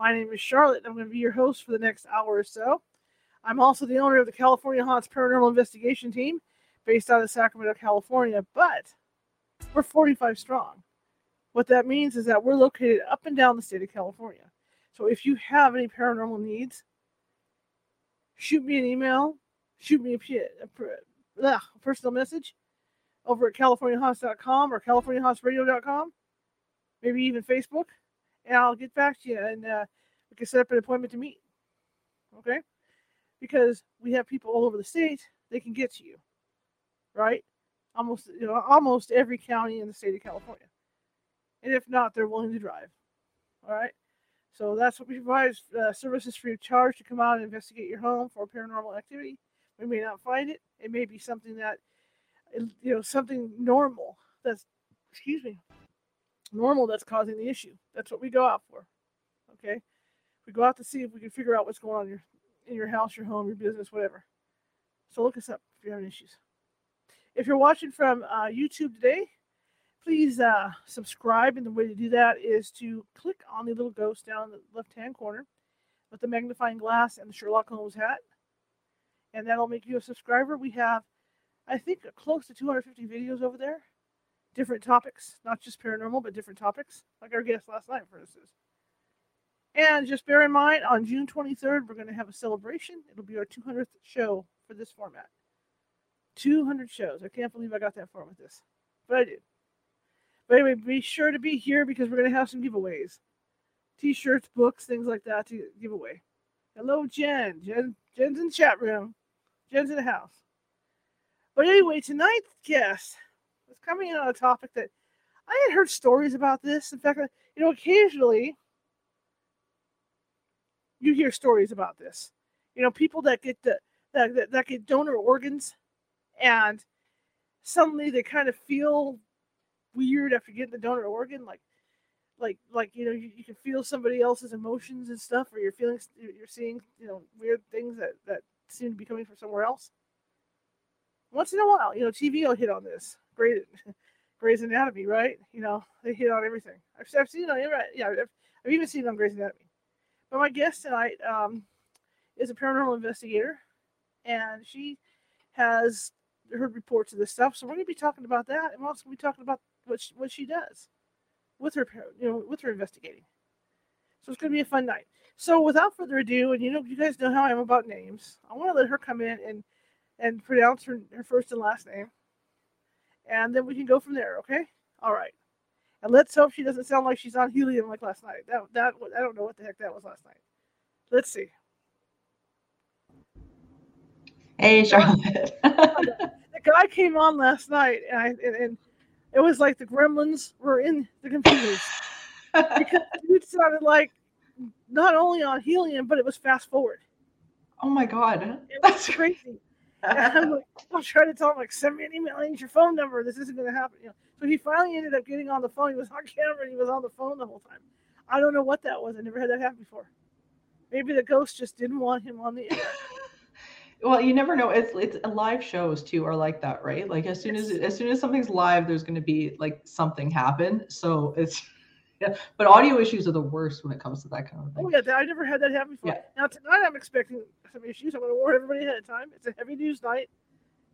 My name is Charlotte. I'm going to be your host for the next hour or so. I'm also the owner of the California Haunts Paranormal Investigation Team based out of Sacramento, California, but we're 45 strong. What that means is that we're located up and down the state of California. So if you have any paranormal needs, shoot me an email, shoot me a, a, a personal message over at californiahaunts.com or californiahauntsradio.com, maybe even Facebook and I'll get back to you and uh, we can set up an appointment to meet. Okay? Because we have people all over the state, they can get to you. Right? Almost you know, almost every county in the state of California. And if not, they're willing to drive. All right? So that's what we provide uh, services free of charge to come out and investigate your home for paranormal activity. We may not find it. It may be something that, you know, something normal that's, excuse me, normal that's causing the issue. That's what we go out for. Okay? We go out to see if we can figure out what's going on in your in your house, your home, your business, whatever. So look us up if you're having issues. If you're watching from uh, YouTube today, please uh, subscribe. And the way to do that is to click on the little ghost down in the left hand corner with the magnifying glass and the Sherlock Holmes hat. And that'll make you a subscriber. We have, I think, close to 250 videos over there different topics, not just paranormal, but different topics, like our guest last night, for instance. And just bear in mind, on June 23rd, we're going to have a celebration. It'll be our 200th show for this format. 200 shows. I can't believe I got that far with this, but I did. But anyway, be sure to be here because we're going to have some giveaways t shirts, books, things like that to give away. Hello, Jen. Jen. Jen's in the chat room. Jen's in the house. But anyway, tonight's guest was coming in on a topic that I had heard stories about this. In fact, you know, occasionally you hear stories about this. You know, people that get the that, that, that get donor organs and suddenly they kind of feel weird after getting the donor organ like like like you know you, you can feel somebody else's emotions and stuff or you're feeling you're seeing you know weird things that that seem to be coming from somewhere else once in a while you know tv will hit on this Grey's, Grey's Anatomy, right? You know, they hit on everything. I've, I've seen it on yeah, I've, I've even seen it on Grey's Anatomy. But my guest tonight um, is a paranormal investigator, and she has heard reports of this stuff. So we're going to be talking about that, and we're also going to be talking about what she, what she does with her, you know, with her investigating. So it's going to be a fun night. So without further ado, and you know, you guys know how I am about names. I want to let her come in and and pronounce her, her first and last name and then we can go from there. Okay. All right. And let's hope she doesn't sound like she's on helium like last night. That that I don't know what the heck that was last night. Let's see. Hey, Charlotte. the guy came on last night, and, I, and, and it was like the gremlins were in the computers because it sounded like not only on helium, but it was fast forward. Oh my god, it was crazy. I'm like, I'm trying to tell him like, send me an email. I need your phone number. This isn't going to happen. You know. So he finally ended up getting on the phone. He was on camera and he was on the phone the whole time. I don't know what that was. I never had that happen before. Maybe the ghost just didn't want him on the air. well, you never know. It's it's live shows too are like that, right? Like as soon as as soon as something's live, there's going to be like something happen. So it's yeah, but audio issues are the worst when it comes to that kind of thing. Oh yeah, I never had that happen before. Yeah. Now tonight I'm expecting some issues. I'm going to warn everybody ahead of time. It's a heavy news night,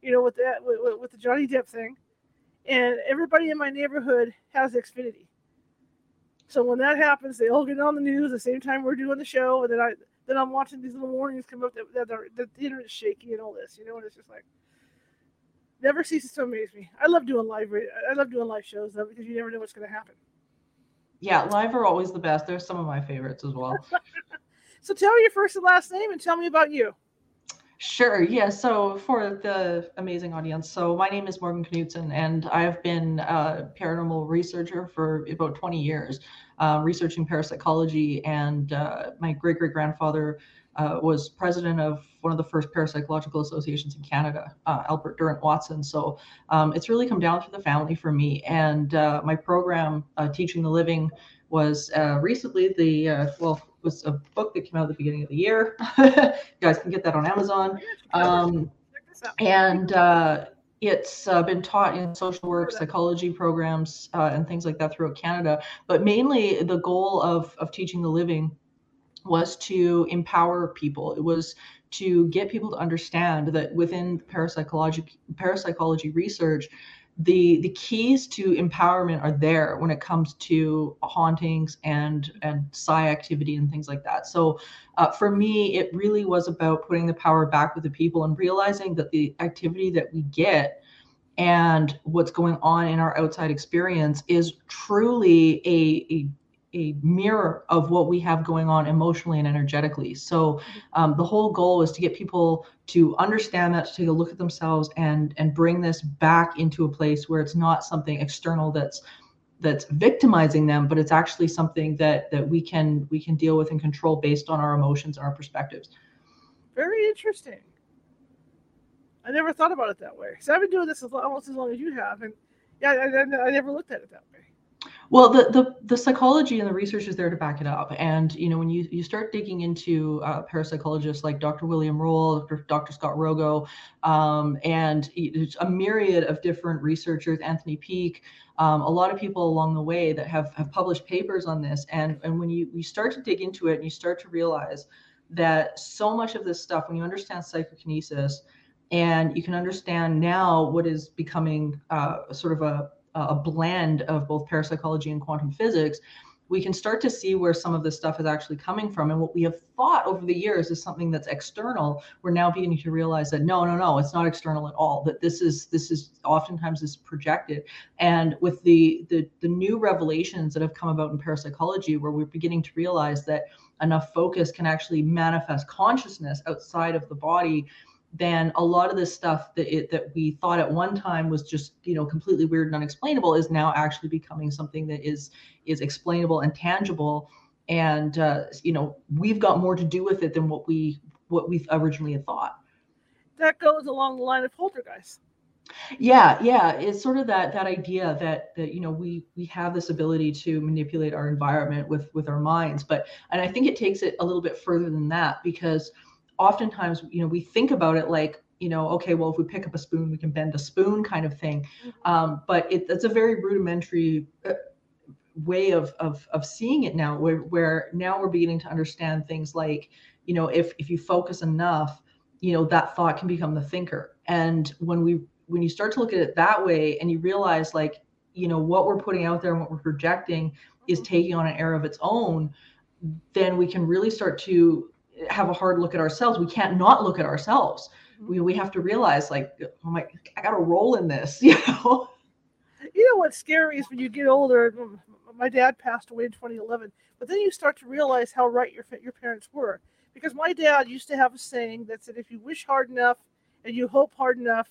you know, with that with, with the Johnny Depp thing, and everybody in my neighborhood has Xfinity. So when that happens, they all get on the news the same time we're doing the show, and then I then I'm watching these little warnings come up that, that, that the internet's shaky and all this, you know, and it's just like never ceases to amaze me. I love doing live. I love doing live shows though because you never know what's going to happen. Yeah, live are always the best. They're some of my favorites as well. so tell me your first and last name and tell me about you. Sure. Yeah. So for the amazing audience, so my name is Morgan Knudsen, and I've been a paranormal researcher for about 20 years, uh, researching parapsychology. And uh, my great great grandfather uh, was president of one of the first parapsychological associations in Canada, uh, Albert Durant Watson. So um, it's really come down through the family for me. And uh, my program, uh, Teaching the Living, was recently the well was a book that came out at the beginning of the year. you guys can get that on Amazon. Um, and uh, it's uh, been taught in social work, psychology programs, uh, and things like that throughout Canada. But mainly, the goal of of teaching the living was to empower people. It was to get people to understand that within parapsychology parapsychology research the the keys to empowerment are there when it comes to hauntings and and psi activity and things like that so uh, for me it really was about putting the power back with the people and realizing that the activity that we get and what's going on in our outside experience is truly a, a a mirror of what we have going on emotionally and energetically. So um, the whole goal is to get people to understand that, to take a look at themselves, and and bring this back into a place where it's not something external that's that's victimizing them, but it's actually something that that we can we can deal with and control based on our emotions and our perspectives. Very interesting. I never thought about it that way. So I've been doing this almost as long as you have, and yeah, I, I, I never looked at it that way. Well, the, the the psychology and the research is there to back it up. And you know, when you you start digging into uh, parapsychologists like Dr. William Roll, Dr. Dr. Scott Rogo, um, and a myriad of different researchers, Anthony Peake, um, a lot of people along the way that have have published papers on this. And and when you you start to dig into it, and you start to realize that so much of this stuff, when you understand psychokinesis, and you can understand now what is becoming uh, sort of a a blend of both parapsychology and quantum physics, we can start to see where some of this stuff is actually coming from. And what we have thought over the years is something that's external. We're now beginning to realize that no, no, no, it's not external at all. That this is this is oftentimes is projected. And with the the the new revelations that have come about in parapsychology, where we're beginning to realize that enough focus can actually manifest consciousness outside of the body then a lot of this stuff that it that we thought at one time was just you know completely weird and unexplainable is now actually becoming something that is is explainable and tangible. And uh, you know we've got more to do with it than what we what we originally thought. That goes along the line of poltergeist. Yeah yeah. It's sort of that that idea that that you know we we have this ability to manipulate our environment with with our minds. But and i think it takes it a little bit further than that because oftentimes you know we think about it like you know okay well if we pick up a spoon we can bend a spoon kind of thing mm-hmm. um, but it, it's a very rudimentary uh, way of, of of seeing it now where, where now we're beginning to understand things like you know if if you focus enough you know that thought can become the thinker and when we when you start to look at it that way and you realize like you know what we're putting out there and what we're projecting is mm-hmm. taking on an air of its own then we can really start to have a hard look at ourselves. We can't not look at ourselves. Mm-hmm. We we have to realize like, oh my, I got to roll in this, you know. You know what's scary is when you get older. My dad passed away in 2011, but then you start to realize how right your your parents were. Because my dad used to have a saying that said, "If you wish hard enough and you hope hard enough,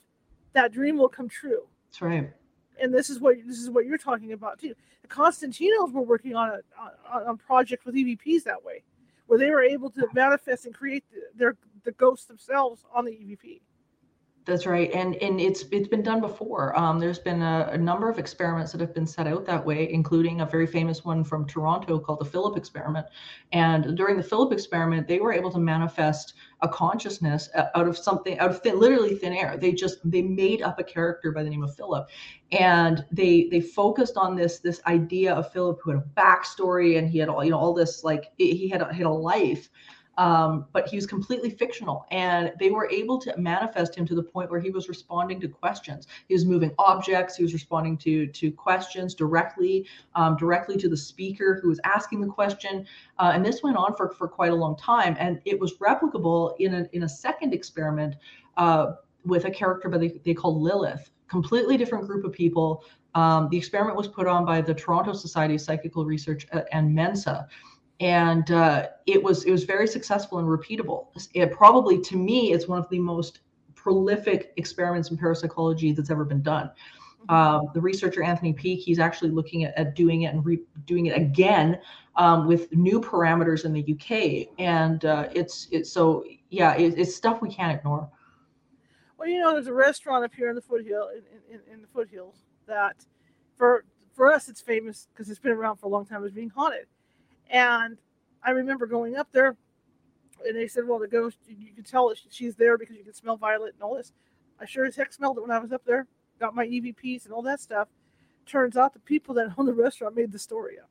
that dream will come true." That's right. And this is what this is what you're talking about too. The Constantinos were working on a on, on project with EVPs that way where they were able to manifest and create their the ghosts themselves on the EVP. That's right, and and it's it's been done before. Um, there's been a, a, number of experiments that have been set out that way, including a very famous one from Toronto called the Philip experiment. And during the Philip experiment, they were able to manifest a consciousness out of something out of thin, literally thin air. They just they made up a character by the name of Philip, and they they focused on this this idea of Philip who had a backstory and he had all you know all this like he had a, had a life um, but he was completely fictional and they were able to manifest him to the point where he was responding to questions. He was moving objects he was responding to to questions directly um, directly to the speaker who was asking the question. Uh, and this went on for, for quite a long time and it was replicable in a, in a second experiment uh, with a character by the, they called lilith completely different group of people. Um, the experiment was put on by the toronto society of psychical research uh, and mensa and uh, it was it was very successful and repeatable. It probably to me it's one of the most prolific experiments in parapsychology that's ever been done. Um, the researcher Anthony Peake, he's actually looking at, at doing it and re- doing it again um, with new parameters in the UK, and uh, it's it's so yeah, it, it's stuff we can't ignore. Well, you know, there's a restaurant up here in the foothill in, in, in the foothills that for for us it's famous because it's been around for a long time as being haunted. And I remember going up there, and they said, "Well, the ghost you can tell that she's there because you can smell violet and all this." I sure as heck smelled it when I was up there. Got my EVPs and all that stuff. Turns out the people that own the restaurant made the story up.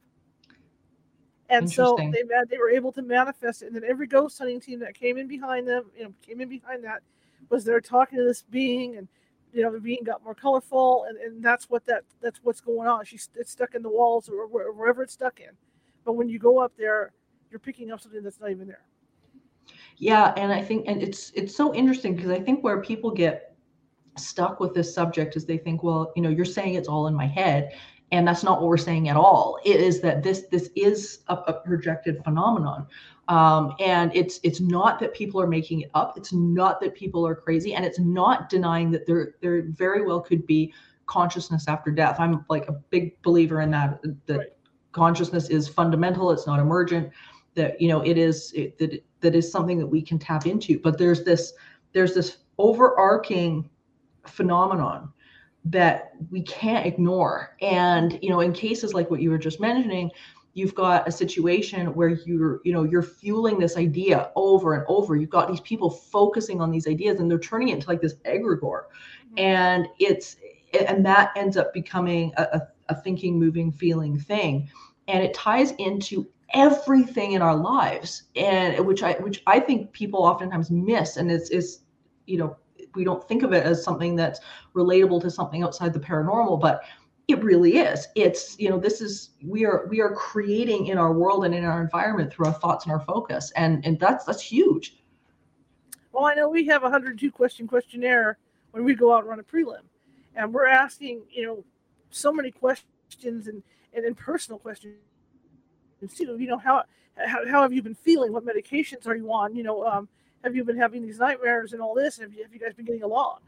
And so they they were able to manifest it. And then every ghost hunting team that came in behind them, you know, came in behind that, was there talking to this being, and you know, the being got more colorful, and, and that's what that that's what's going on. She's it's stuck in the walls or wherever it's stuck in. But when you go up there, you're picking up something that's not even there. Yeah, and I think and it's it's so interesting because I think where people get stuck with this subject is they think, well, you know, you're saying it's all in my head, and that's not what we're saying at all. It is that this this is a, a projected phenomenon. Um, and it's it's not that people are making it up. It's not that people are crazy, and it's not denying that there there very well could be consciousness after death. I'm like a big believer in that. That right. Consciousness is fundamental. It's not emergent. That you know it is it, that that is something that we can tap into. But there's this there's this overarching phenomenon that we can't ignore. And you know, in cases like what you were just mentioning, you've got a situation where you're you know you're fueling this idea over and over you've got these people focusing on these ideas and they're turning it into like this egregore mm-hmm. and it's and that ends up becoming a, a thinking moving feeling thing. And it ties into everything in our lives and which i which i think people oftentimes miss and it's is you know we don't think of it as something that's relatable to something outside the paranormal but it really is. It's you know this is we are we are creating in our world and in our environment through our thoughts and our focus and and that's that's huge. Well i know we have a 102 question questionnaire when we go out and run a prelim and we're asking you know so many questions and and, and personal questions too. You know how, how how have you been feeling? What medications are you on? You know um, have you been having these nightmares and all this? Have you, have you guys been getting along?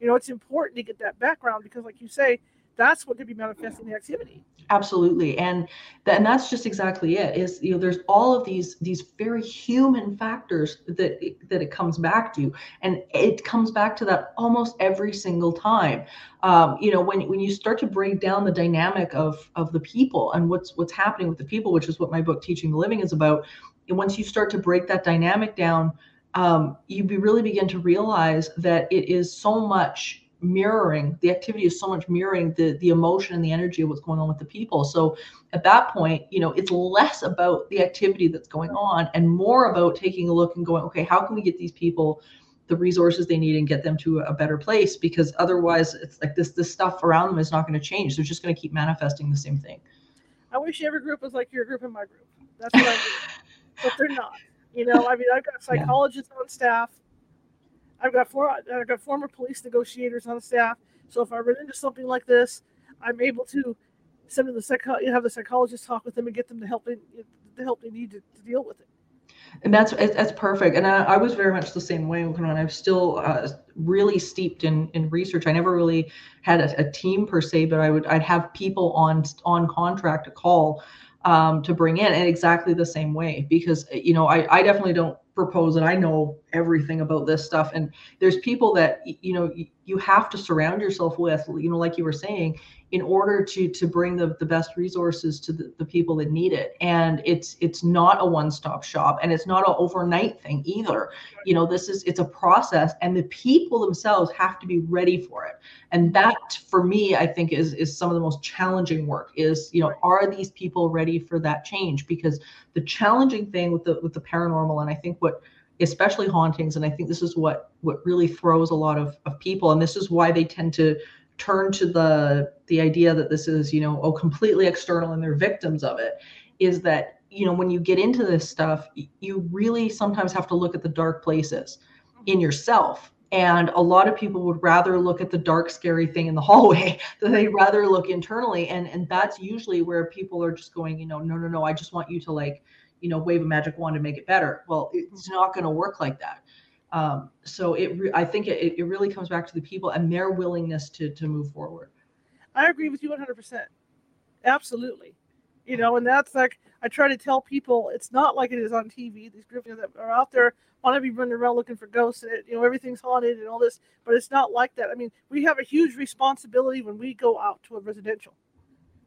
You know it's important to get that background because like you say that's what could be manifesting the activity. Absolutely. And and that's just exactly it is you know there's all of these these very human factors that that it comes back to. And it comes back to that almost every single time. Um, you know when when you start to break down the dynamic of of the people and what's what's happening with the people which is what my book teaching the living is about and once you start to break that dynamic down um, you be, really begin to realize that it is so much mirroring the activity is so much mirroring the the emotion and the energy of what's going on with the people. So at that point you know it's less about the activity that's going on and more about taking a look and going okay how can we get these people the resources they need and get them to a better place? Because otherwise it's like this this stuff around them is not going to change. They're just going to keep manifesting the same thing. I wish every group was like your group and my group. That's what i mean but they're not. You know i mean i've got psychologists yeah. on staff I've got four. I've got former police negotiators on staff. So if I run into something like this, I'm able to send them the psycho. Have the psychologist talk with them and get them the help they the help they need to, to deal with it. And that's that's perfect. And I, I was very much the same way. When I'm still uh, really steeped in in research. I never really had a, a team per se, but I would I'd have people on on contract to call um, to bring in, and exactly the same way because you know I I definitely don't propose that I know everything about this stuff. And there's people that you know you have to surround yourself with, you know, like you were saying, in order to to bring the, the best resources to the, the people that need it. And it's it's not a one-stop shop and it's not an overnight thing either. You know this is it's a process and the people themselves have to be ready for it. And that for me i think is is some of the most challenging work is you know are these people ready for that change? Because the challenging thing with the with the paranormal and i think what especially hauntings and i think this is what what really throws a lot of, of people and this is why they tend to turn to the the idea that this is you know oh completely external and they're victims of it is that you know when you get into this stuff you really sometimes have to look at the dark places mm-hmm. in yourself and a lot of people would rather look at the dark scary thing in the hallway than they'd rather look internally and and that's usually where people are just going you know no no no i just want you to like you know wave a magic wand and make it better well it's not going to work like that um, so it re- i think it, it really comes back to the people and their willingness to to move forward I agree with you 100%. Absolutely. You know, and that's like, I try to tell people it's not like it is on TV. These groups that are out there want to be running around looking for ghosts and, it, you know, everything's haunted and all this, but it's not like that. I mean, we have a huge responsibility when we go out to a residential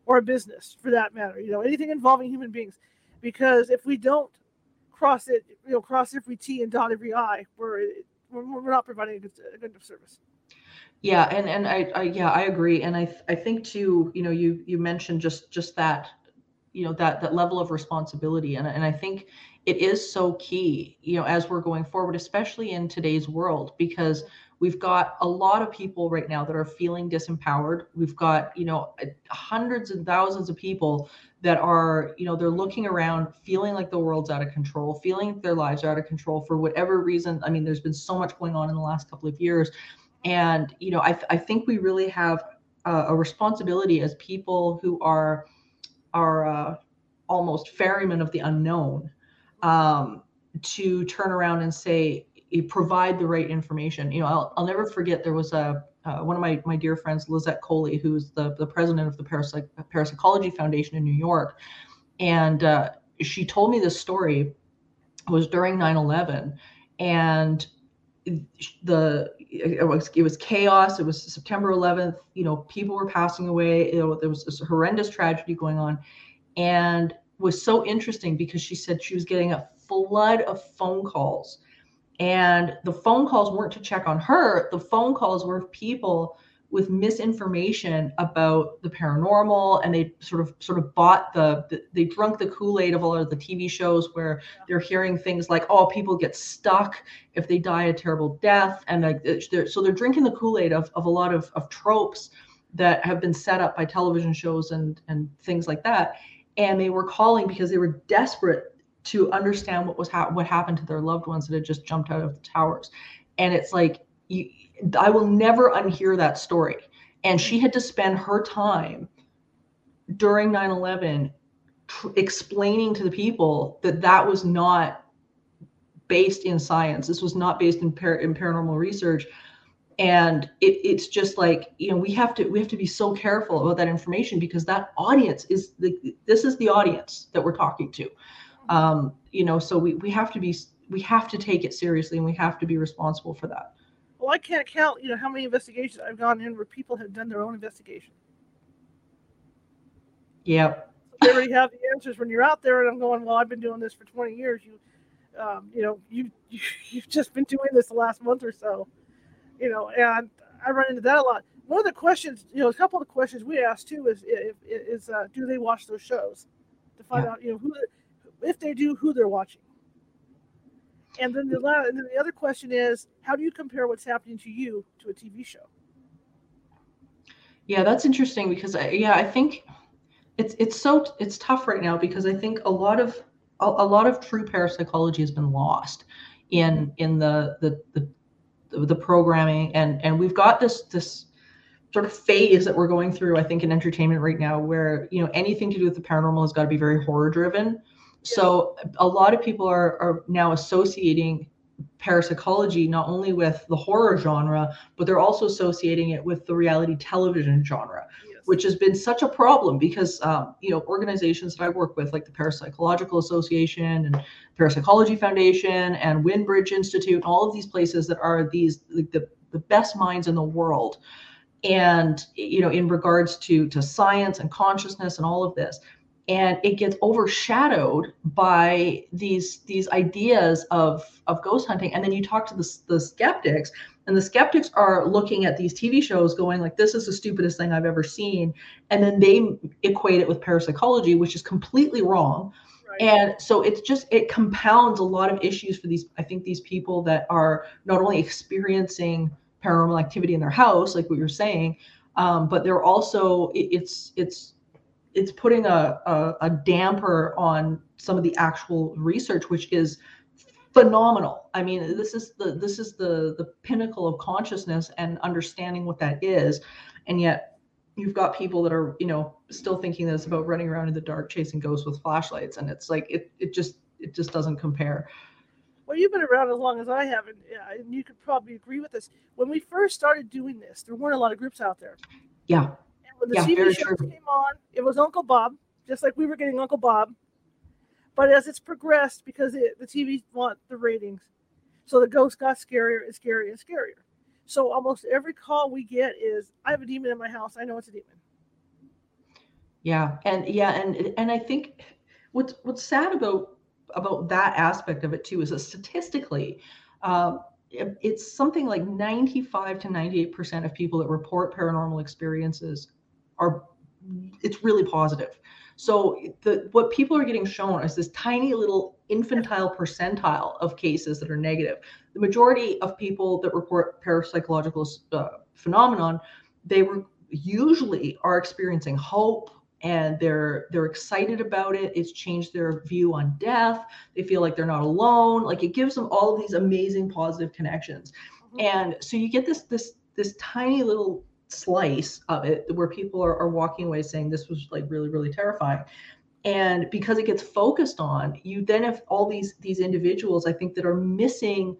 or a business for that matter, you know, anything involving human beings. Because if we don't cross it, you know, cross every T and dot every I, we're, we're, not providing a good, a good enough service. Yeah, and and I, I yeah I agree, and I I think too you know you you mentioned just just that you know that that level of responsibility, and and I think it is so key you know as we're going forward, especially in today's world, because we've got a lot of people right now that are feeling disempowered. We've got you know hundreds and thousands of people that are you know they're looking around feeling like the world's out of control feeling their lives are out of control for whatever reason i mean there's been so much going on in the last couple of years and you know i, I think we really have a, a, responsibility as people who are are uh, almost ferrymen of the unknown um, to turn around and say provide the right information. You know i'll, I'll never forget there was a uh, one of my, my dear friends Lisette Coly who's the, the president of the Parapsych- parapsychology foundation in new york. And uh, she told me this story was during 9-11 and the it was it was chaos it was september 11th you know people were passing away you know, there was this horrendous tragedy going on. And was so interesting because she said she was getting a flood of phone calls and the phone calls weren't to check on her the phone calls were people with misinformation about the paranormal and they sort of sort of bought the, the they drunk the kool-aid of all of the tv shows where they're hearing things like oh people get stuck if they die a terrible death and like they're, so they're drinking the kool-aid of, of a lot of, of tropes that have been set up by television shows and and things like that and they were calling because they were desperate to understand what was ha- what happened to their loved ones that had just jumped out of the towers and it's like you I will never unhear that story. And she had to spend her time during 9 11 tr- explaining to the people that that was not based in science. This was not based in, par- in paranormal research. And it, it's just like, you know, we have to we have to be so careful about that information because that audience is the this is the audience that we're talking to. Um, you know, so we, we have to be we have to take it seriously and we have to be responsible for that well, I can't count, you know, how many investigations I've gone in where people have done their own investigation. Yep. they already have the answers when you're out there, and I'm going, well, I've been doing this for 20 years. You, um, you know, you, you you've just been doing this the last month or so, you know, and I run into that a lot. One of the questions, you know, a couple of the questions we ask too is, if, is uh, do they watch those shows to find yeah. out, you know, who, if they do, who they're watching. And then the and then the other question is, how do you compare what's happening to you to a TV show? Yeah, that's interesting because I, yeah, I think it's it's so it's tough right now because I think a lot of a, a lot of true parapsychology has been lost in in the the the, the programming and and we've got this this sort of phase that we're going through i think in entertainment right now where you know anything to do with the paranormal has got to be very horror driven so a lot of people are, are now associating parapsychology not only with the horror genre, but they're also associating it with the reality television genre, yes. which has been such a problem because um, you know organizations that I work with, like the Parapsychological Association and Parapsychology Foundation and Windbridge Institute, all of these places that are these like the the best minds in the world, and you know in regards to to science and consciousness and all of this and it gets overshadowed by these these ideas of of ghost hunting. And then you talk to the, the skeptics and the skeptics are looking at these tv shows going like this is the stupidest thing i've ever seen. And then they equate it with parapsychology which is completely wrong. Right. and so it's just it compounds a lot of issues for these i think these people that are not only experiencing paranormal activity in their house like what you're saying um, but they're also it, it's it's it's putting a, a, a damper on some of the actual research, which is phenomenal. I mean, this is the this is the the pinnacle of consciousness and understanding what that is, and yet you've got people that are you know still thinking that it's about running around in the dark chasing ghosts with flashlights. And it's like it it just it just doesn't compare. Well you've been around as long as i have and, and you could probably agree with this. When we first started doing this there weren't a lot of groups out there. Yeah when the Yeah, tv shows true. came on it was uncle bob just like we were getting uncle bob. But as it's progressed because it, the tv want the ratings so the ghost got scarier and scarier and scarier. So almost every call we get is i have a demon in my house. I know it's a demon. Yeah, and yeah, and and I think what's what's sad about about that aspect of it too is that statistically, uh, it's something like ninety five to ninety eight percent of people that report paranormal experiences are it's really positive. So the what people are getting shown is this tiny little infantile percentile of cases that are negative. The majority of people that report parapsychological uh, phenomenon, they were usually are experiencing hope and they're they're excited about it it's changed their view on death they feel like they're not alone like it gives them all of these amazing positive connections Mhm. and so you get this this this tiny little slice of it where people are, are walking away saying this was like really really terrifying. And because it gets focused on you then have all these these individuals i think that are missing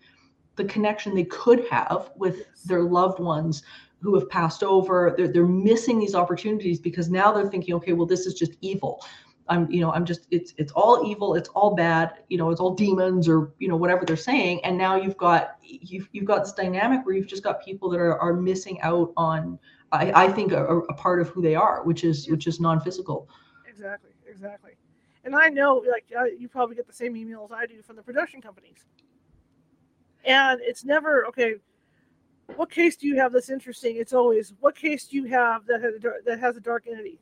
the connection they could have with Yes. their loved ones who have passed over. They're, they're missing these opportunities because now they're thinking okay well this is just evil i'm you know i'm just it's it's all evil it's all bad you know it's all demons or you know whatever they're saying and now you've got you've, you've got this dynamic where you've just got people that are, are missing out on i, I think a, a part of who they are which is which is non-physical Exactly, exactly. And I know, like, uh, you probably get the same emails I do from the production companies. And it's never, okay, what case do you have that's interesting? It's always, what case do you have that has a, dar- that has a dark entity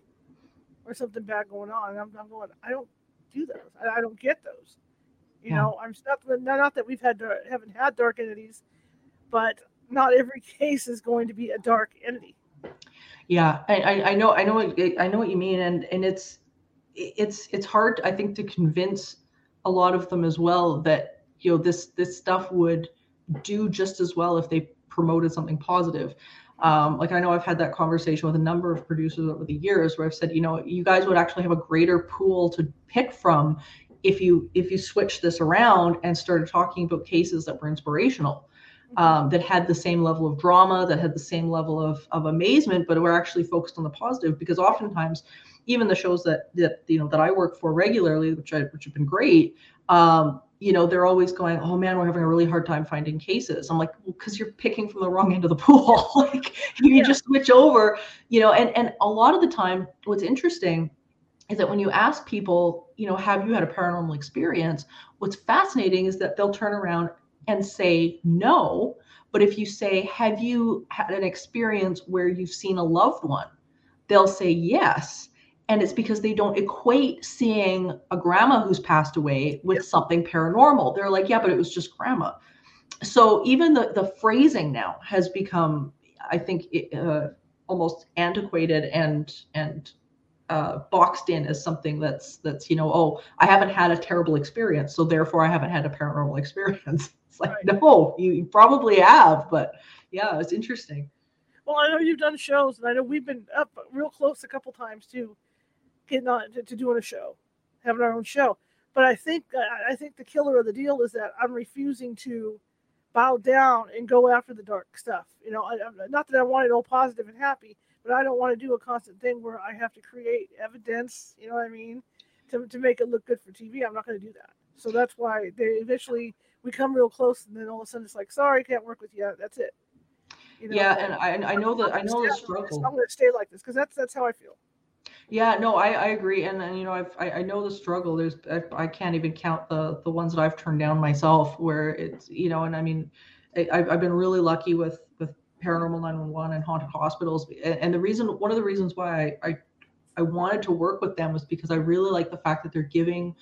or something bad going on? And I'm, I'm going, I don't do those. I, I don't get those. You Yeah. know, I'm not, not not that we've had haven't had dark entities, but not every case is going to be a dark entity. Yeah, I, I, I know, I know, what, I know what you mean, and and it's it's it's hard, I think, to convince a lot of them as well that you know this this stuff would do just as well if they promoted something positive. Um, like I know I've had that conversation with a number of producers over the years where I've said, you know, you guys would actually have a greater pool to pick from if you if you switch this around and started talking about cases that were inspirational um, that had the same level of drama, that had the same level of, of amazement, but were actually focused on the positive. Because oftentimes, even the shows that that you know that I work for regularly, which I which have been great, um, you know, they're always going, "Oh man, we're having a really hard time finding cases." I'm like, "Well, because you're picking from the wrong end of the pool. like, you Yeah. just switch over, you know." And and a lot of the time, what's interesting is that when you ask people, you know, have you had a paranormal experience? What's fascinating is that they'll turn around and say no. But if you say, have you had an experience where you've seen a loved one? They'll say yes. And it's because they don't equate seeing a grandma who's passed away with something paranormal. They're like, yeah, but it was just grandma. So even the, the phrasing now has become, I think, it, uh, almost antiquated and and uh, boxed in as something that's that's you know oh I haven't had a terrible experience so therefore I haven't had a paranormal experience. It's like Right. no, you, you probably have, but yeah, it's interesting. Well, I know you've done shows, and I know we've been up real close a couple times too, getting on to, to doing a show, having our own show. But I think I I think the killer of the deal is that I'm refusing to bow down and go after the dark stuff. You know, I, I'm, not that I want it all positive and happy, but I don't want to do a constant thing where I have to create evidence. You know what I mean? To to make it look good for TV, I'm not going to do that. So that's why they eventually we come real close, and then all of a sudden it's like, sorry, can't work with you. That's it. You know, yeah, and- I I know that I know the struggle. I'm going to stay like this because that's that's how I feel. Yeah, no, I, I agree, and, and you know, I've, I I know the struggle. There's I, I can't even count the the ones that I've turned down myself. Where it's you know, and I mean, I, I've I've been really lucky with with paranormal 911 and haunted hospitals, and, and the reason one of the reasons why I, I I wanted to work with them was because I really like the fact that they're giving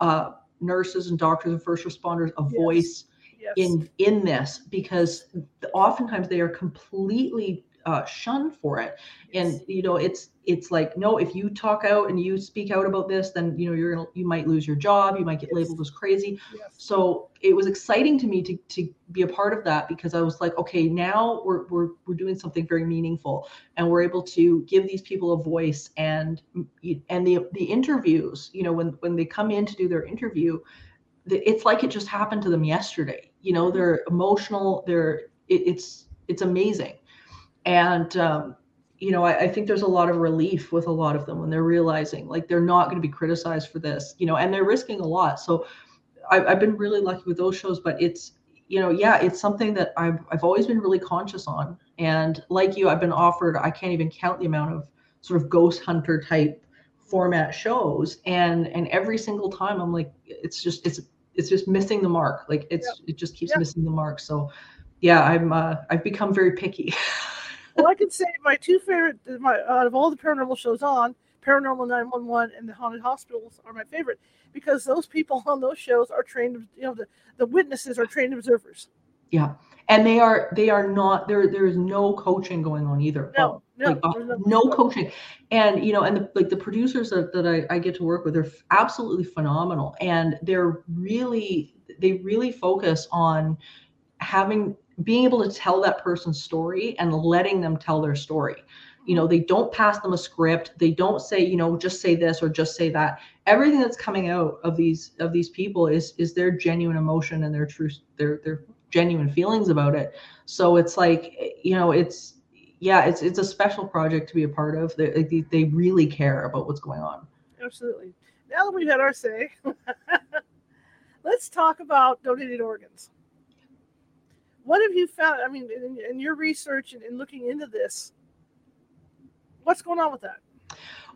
uh, nurses and doctors and first responders a Yes. voice Yes. in in this because oftentimes they are completely uh, shunned for it. And you know it's it's like no if you talk out and you speak out about this then you know you're gonna you might lose your job you might get Yes. labeled as crazy. Yes. so it was exciting to me to, to be a part of that because i was like okay now we're, we're we're doing something very meaningful and we're able to give these people a voice and and the the interviews you know when when they come in to do their interview it's like it just happened to them yesterday. You know they're emotional they're it, it's it's amazing and um you know I, I think there's a lot of relief with a lot of them when they're realizing like they're not going to be criticized for this you know and they're risking a lot. So I've, I've been really lucky with those shows but it's you know yeah it's something that I've, I've always been really conscious on. And like you i've been offered i can't even count the amount of sort of ghost hunter type format shows. And and every single time i'm like it's just it's it's just missing the mark. Like it's it just keeps Yep. missing the mark. So yeah i'm uh, i've become very picky well, I can say my two favorite, my out of all the paranormal shows on, Paranormal 911 and the Haunted Hospitals are my favorite because those people on those shows are trained, you know, the, the witnesses are trained observers. yeah. And they are they are not there there is no coaching going on either. No, no, like uh, there's no coaching. and you know and the, like the producers that, that I, I get to work with they're absolutely phenomenal. And they're really they really focus on having being able to tell that person's story and letting them tell their story. You know they don't pass them a script. They don't say you know just say this or just say that. Everything that's coming out of these of these people is is their genuine emotion and their true their their genuine feelings about it. So it's like you know it's yeah it's it's a special project to be a part of. They, they, really care about what's going on. Absolutely. Now that we've had our say, let's talk about donated organs. What have you found? I mean, in, in your research and in looking into this, what's going on with that?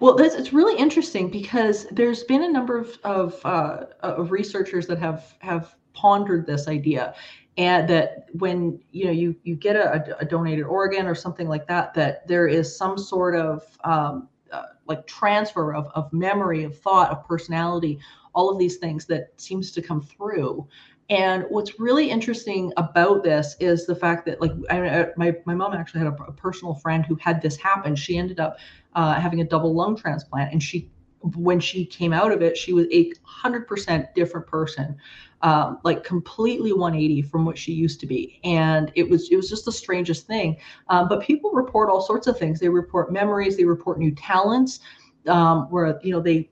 Well, that's, it's really interesting because there's been a number of of, uh, of researchers that have have pondered this idea, and that when you know you you get a, a donated organ or something like that, that there is some sort of um, uh, like transfer of of memory, of thought, of personality, all of these things that seems to come through. And what's really interesting about this is the fact that, like, I, my my mom actually had a, a personal friend who had this happen. She ended up uh, having a double lung transplant, and she, when she came out of it, she was a hundred percent different person, um, like completely 180 from what she used to be. And it was it was just the strangest thing. Um, but people report all sorts of things. They report memories. They report new talents. Um, where you know they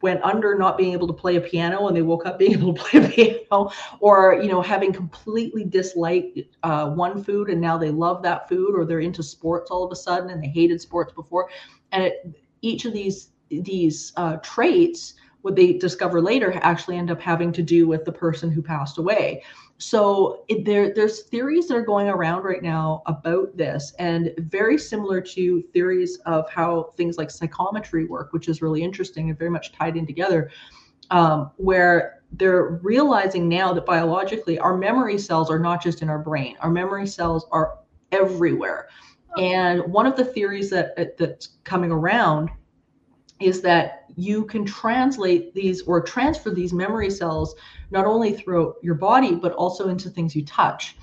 went under not being able to play a piano and they woke up being able to play a piano or you know having completely disliked uh, one food and now they love that food or they're into sports all of a sudden and they hated sports before. And it, each of these these uh, traits what they discover later actually end up having to do with the person who passed away so it, there there's theories that are going around right now about this and very similar to theories of how things like psychometry work which is really interesting and very much tied in together um, where they're realizing now that biologically our memory cells are not just in our brain. Our memory cells are everywhere. And one of the theories that that's coming around is that you can translate these or transfer these memory cells not only throughout your body but also into things you touch.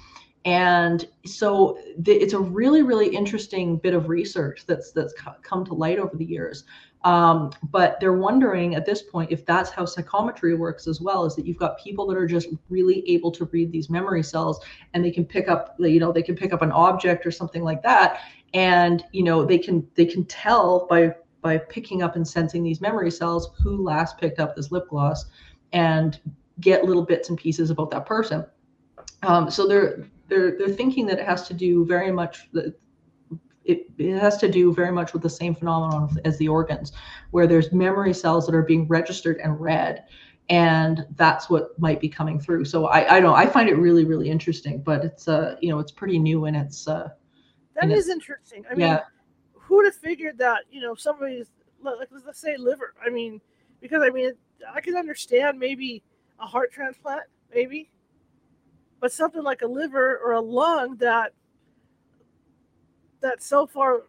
And so it's a really really interesting bit of research that's that's co- come to light over the years. Um, but they're wondering at this point if that's how psychometry works as well is that you've got people that are just really able to read these memory cells and they can pick up you know they can pick up an object or something like that. And you know they can they can tell by by picking up and sensing these memory cells who last picked up this lip gloss and get little bits and pieces about that person. Um, so they're they're they're thinking that it has to do very much the it, it has to do very much with the same phenomenon as the organs where there's memory cells that are being registered and read and that's what might be coming through. So i i don't i find it really really interesting but it's uh you know it's pretty new and it's uh That And is interesting. I mean, yeah who'd have figured that, you know, somebody's, like, let's say liver. I mean, because, I mean, I can understand maybe a heart transplant, maybe, but something like a liver or a lung that, that's so far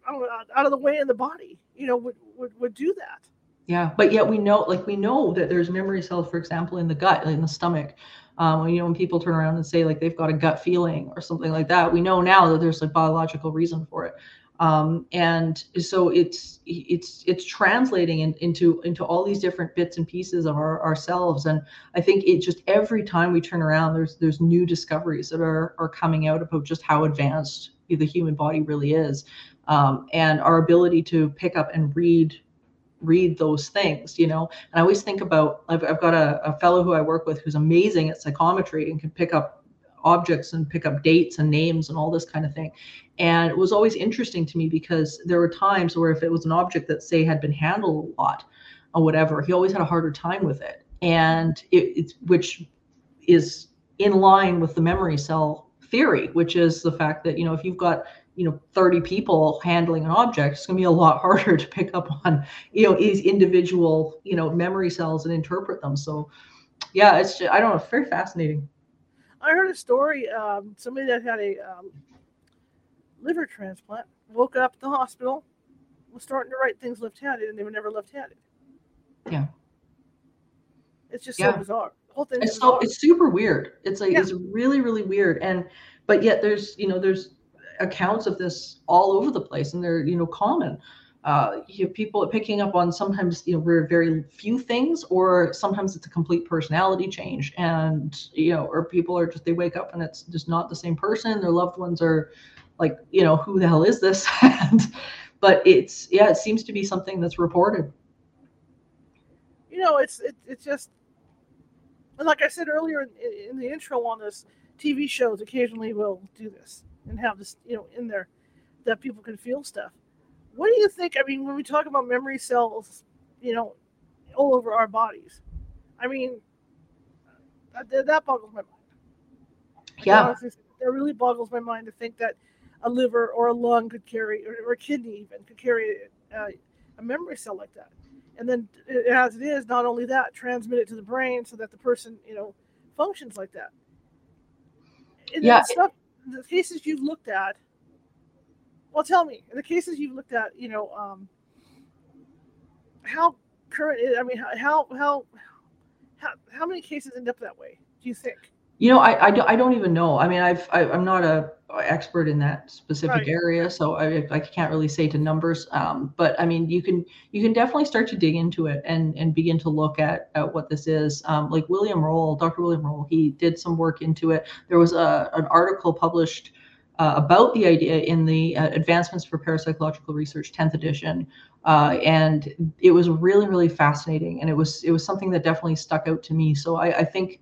out of the way in the body, you know, would, would, would do that. Yeah, but yet we know, like we know that there's memory cells, for example, in the gut, in the stomach, Um, you know, when people turn around and say like they've got a gut feeling or something like that, we know now that there's a biological reason for it. Um, and so it's it's it's translating in, into into all these different bits and pieces of our, ourselves. And i think it just every time we turn around there's there's new discoveries that are are coming out about just how advanced the human body really is. Um, and our ability to pick up and read read those things you know? And i always think about i've, I've got a, a fellow who i work with who's amazing at psychometry and can pick up objects and pick up dates and names and all this kind of thing. And it was always interesting to me because there were times where if it was an object that say had been handled a lot or whatever, he always had a harder time with it. And it, which is in line with the memory cell theory, which is the fact that you know if you've got you know 30 people handling an object it's going to be a lot harder to pick up on you know these individual you know memory cells and interpret them so yeah it's just, i don't know very fascinating I heard a story. Um, somebody that had a um, liver transplant woke up at the hospital, was starting to write things left-handed, and they were never left-handed. Yeah. It's just Yeah. so bizarre. The whole thing it's so bizarre. it's super weird it's like Yeah. it's really really weird and but yet there's you know there's accounts of this all over the place and they're you know common uh you have people picking up on sometimes you know very very few things or sometimes it's a complete personality change. And you know or people are just they wake up and it's just not the same person. Their loved ones are like you know who the hell is this? And but it's yeah it seems to be something that's reported. You know, it's it, it's just, and like I said earlier in, in the intro on this, TV shows occasionally will do this and have this, you know, in there that people can feel stuff. What do you think? I mean, when we talk about memory cells, you know, all over our bodies, I mean, that, that boggles my mind. Yeah. honestly That really boggles my mind to think that a liver or a lung could carry, or, or a kidney even, could carry uh, a memory cell like that. And then, as it is, not only that, transmit it to the brain so that the person, you know, functions like that. And Yeah. stuff, the cases you've looked at. Well, tell me, in the cases you've looked at, you know, um, how current? Is, I mean, how how how how, how many cases end up that way? Do you think? You know, I, I, don't, I don't even know. I mean, I've, I, I'm not a expert in that specific Right. area, so I, I can't really say to numbers. Um, but I mean, you can, you can definitely start to dig into it and, and begin to look at, at what this is. Um, like William Roll, Dr. William Roll, he did some work into it. There was a, an article published uh, about the idea in the uh, Advancements for Parapsychological Research 10th edition. Uh, and it was really, really fascinating. And it was, it was something that definitely stuck out to me. So I, I think,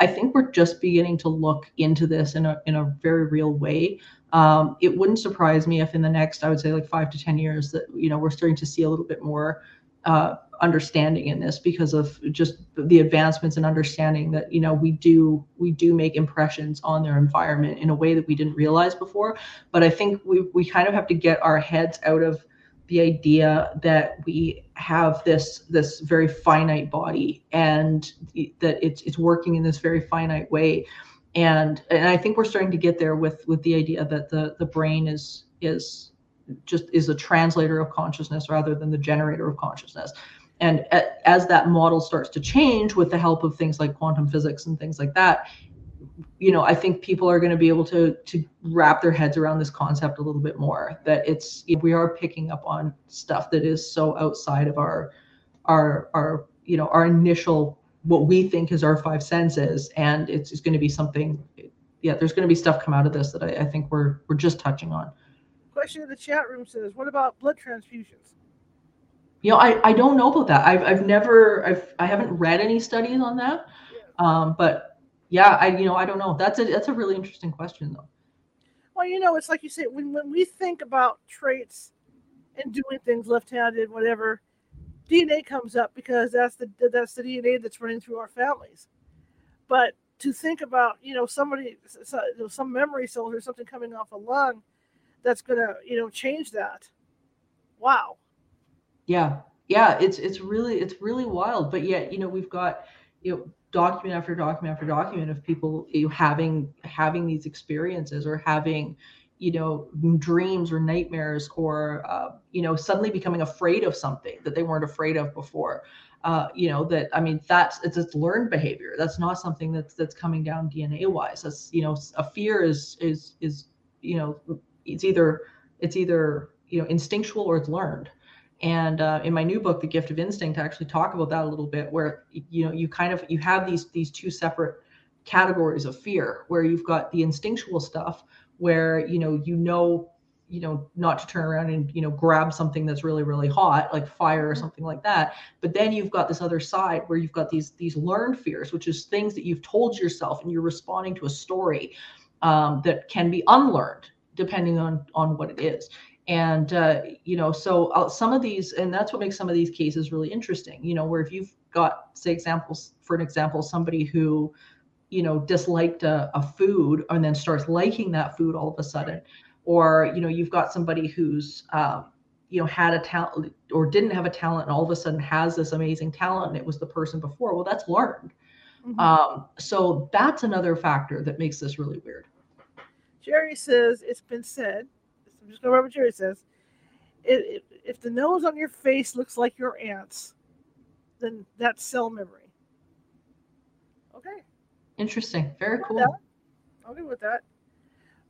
I think we're just beginning to look into this in a in a very real way. Um, it wouldn't surprise me if in the next, I would say, like five to ten years, that you know we're starting to see a little bit more uh, understanding in this because of just the advancements and understanding that you know we do we do make impressions on their environment in a way that we didn't realize before. But I think we we kind of have to get our heads out of the idea that we have this this very finite body and that it's it's working in this very finite way and and i think we're starting to get there with with the idea that the the brain is is just is a translator of consciousness rather than the generator of consciousness and as that model starts to change with the help of things like quantum physics and things like that you know i think people are going to be able to to wrap their heads around this concept a little bit more that it's we are picking up on stuff that is so outside of our our our you know our initial what we think is our five senses and it's, it's going to be something yeah there's going to be stuff come out of this that I, I think we're we're just touching on Question in the chat room says, "What about blood transfusions?" You know i i don't know about that i've i've never i've i haven't read any studies on that um but yeah i you know i don't know that's a that's a really interesting question though Well, you know, it's like you say, when, when we think about traits and doing things left-handed, whatever, DNA comes up because that's the that's the DNA that's running through our families. But to think about, you know, somebody, so- some memory cells or something coming off a lung, that's gonna, you know, change that. Wow. Yeah. Yeah it's it's really it's really wild but yet you know we've got you know document after document after document of people you know, having having these experiences or having you know dreams or nightmares or uh, you know suddenly becoming afraid of something that they weren't afraid of before. Uh, you know that i mean that's it's, it's learned behavior. That's not something that's that's coming down dna wise that's you know a fear is is is you know it's either it's either you know instinctual or it's learned and uh, in my new book the gift of instinct i actually talk about that a little bit where you know you kind of you have these these two separate categories of fear where you've got the instinctual stuff where you know you know you know not to turn around and you know grab something that's really really hot like fire or mm-hmm. something like that but then you've got this other side where you've got these these learned fears which is things that you've told yourself and you're responding to a story um, that can be unlearned depending on on what it is and uh, you know so uh, some of these and that's what makes some of these cases really interesting you know where if you've got say examples for an example somebody who you know disliked a, a food and then starts liking that food all of a sudden or you know you've got somebody who's um, you know had a talent or didn't have a talent and all of a sudden has this amazing talent and it was the person before well that's learned. Mm-hmm. um, so that's another factor that makes this really weird. Jerry says it's been said i'm just going to remember what jerry says it, it, if the nose on your face looks like your aunt's then that's cell memory okay Interesting. Very cool. I'll go with that.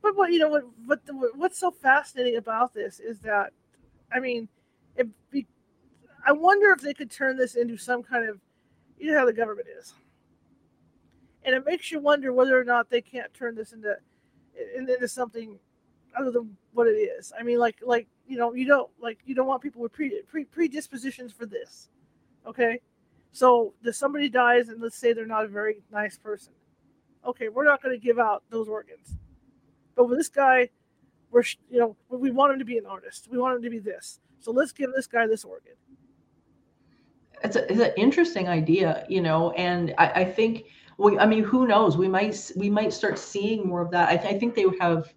But what you know what what the, what's so fascinating about this is that, I mean, it be, I wonder if they could turn this into some kind of, you know how the government is, and it makes you wonder whether or not they can't turn this into into something other than what it is. I mean, like like you know you don't like you don't want people with pre, pre predispositions for this, okay? So if somebody dies and let's say they're not a very nice person, okay, we're not going to give out those organs. But with this guy, we're you know we want him to be an artist. We want him to be this. So let's give this guy this organ. It's, a, it's an interesting idea, you know, and I, I think we, I mean, who knows? We might we might start seeing more of that. I, I think they would have.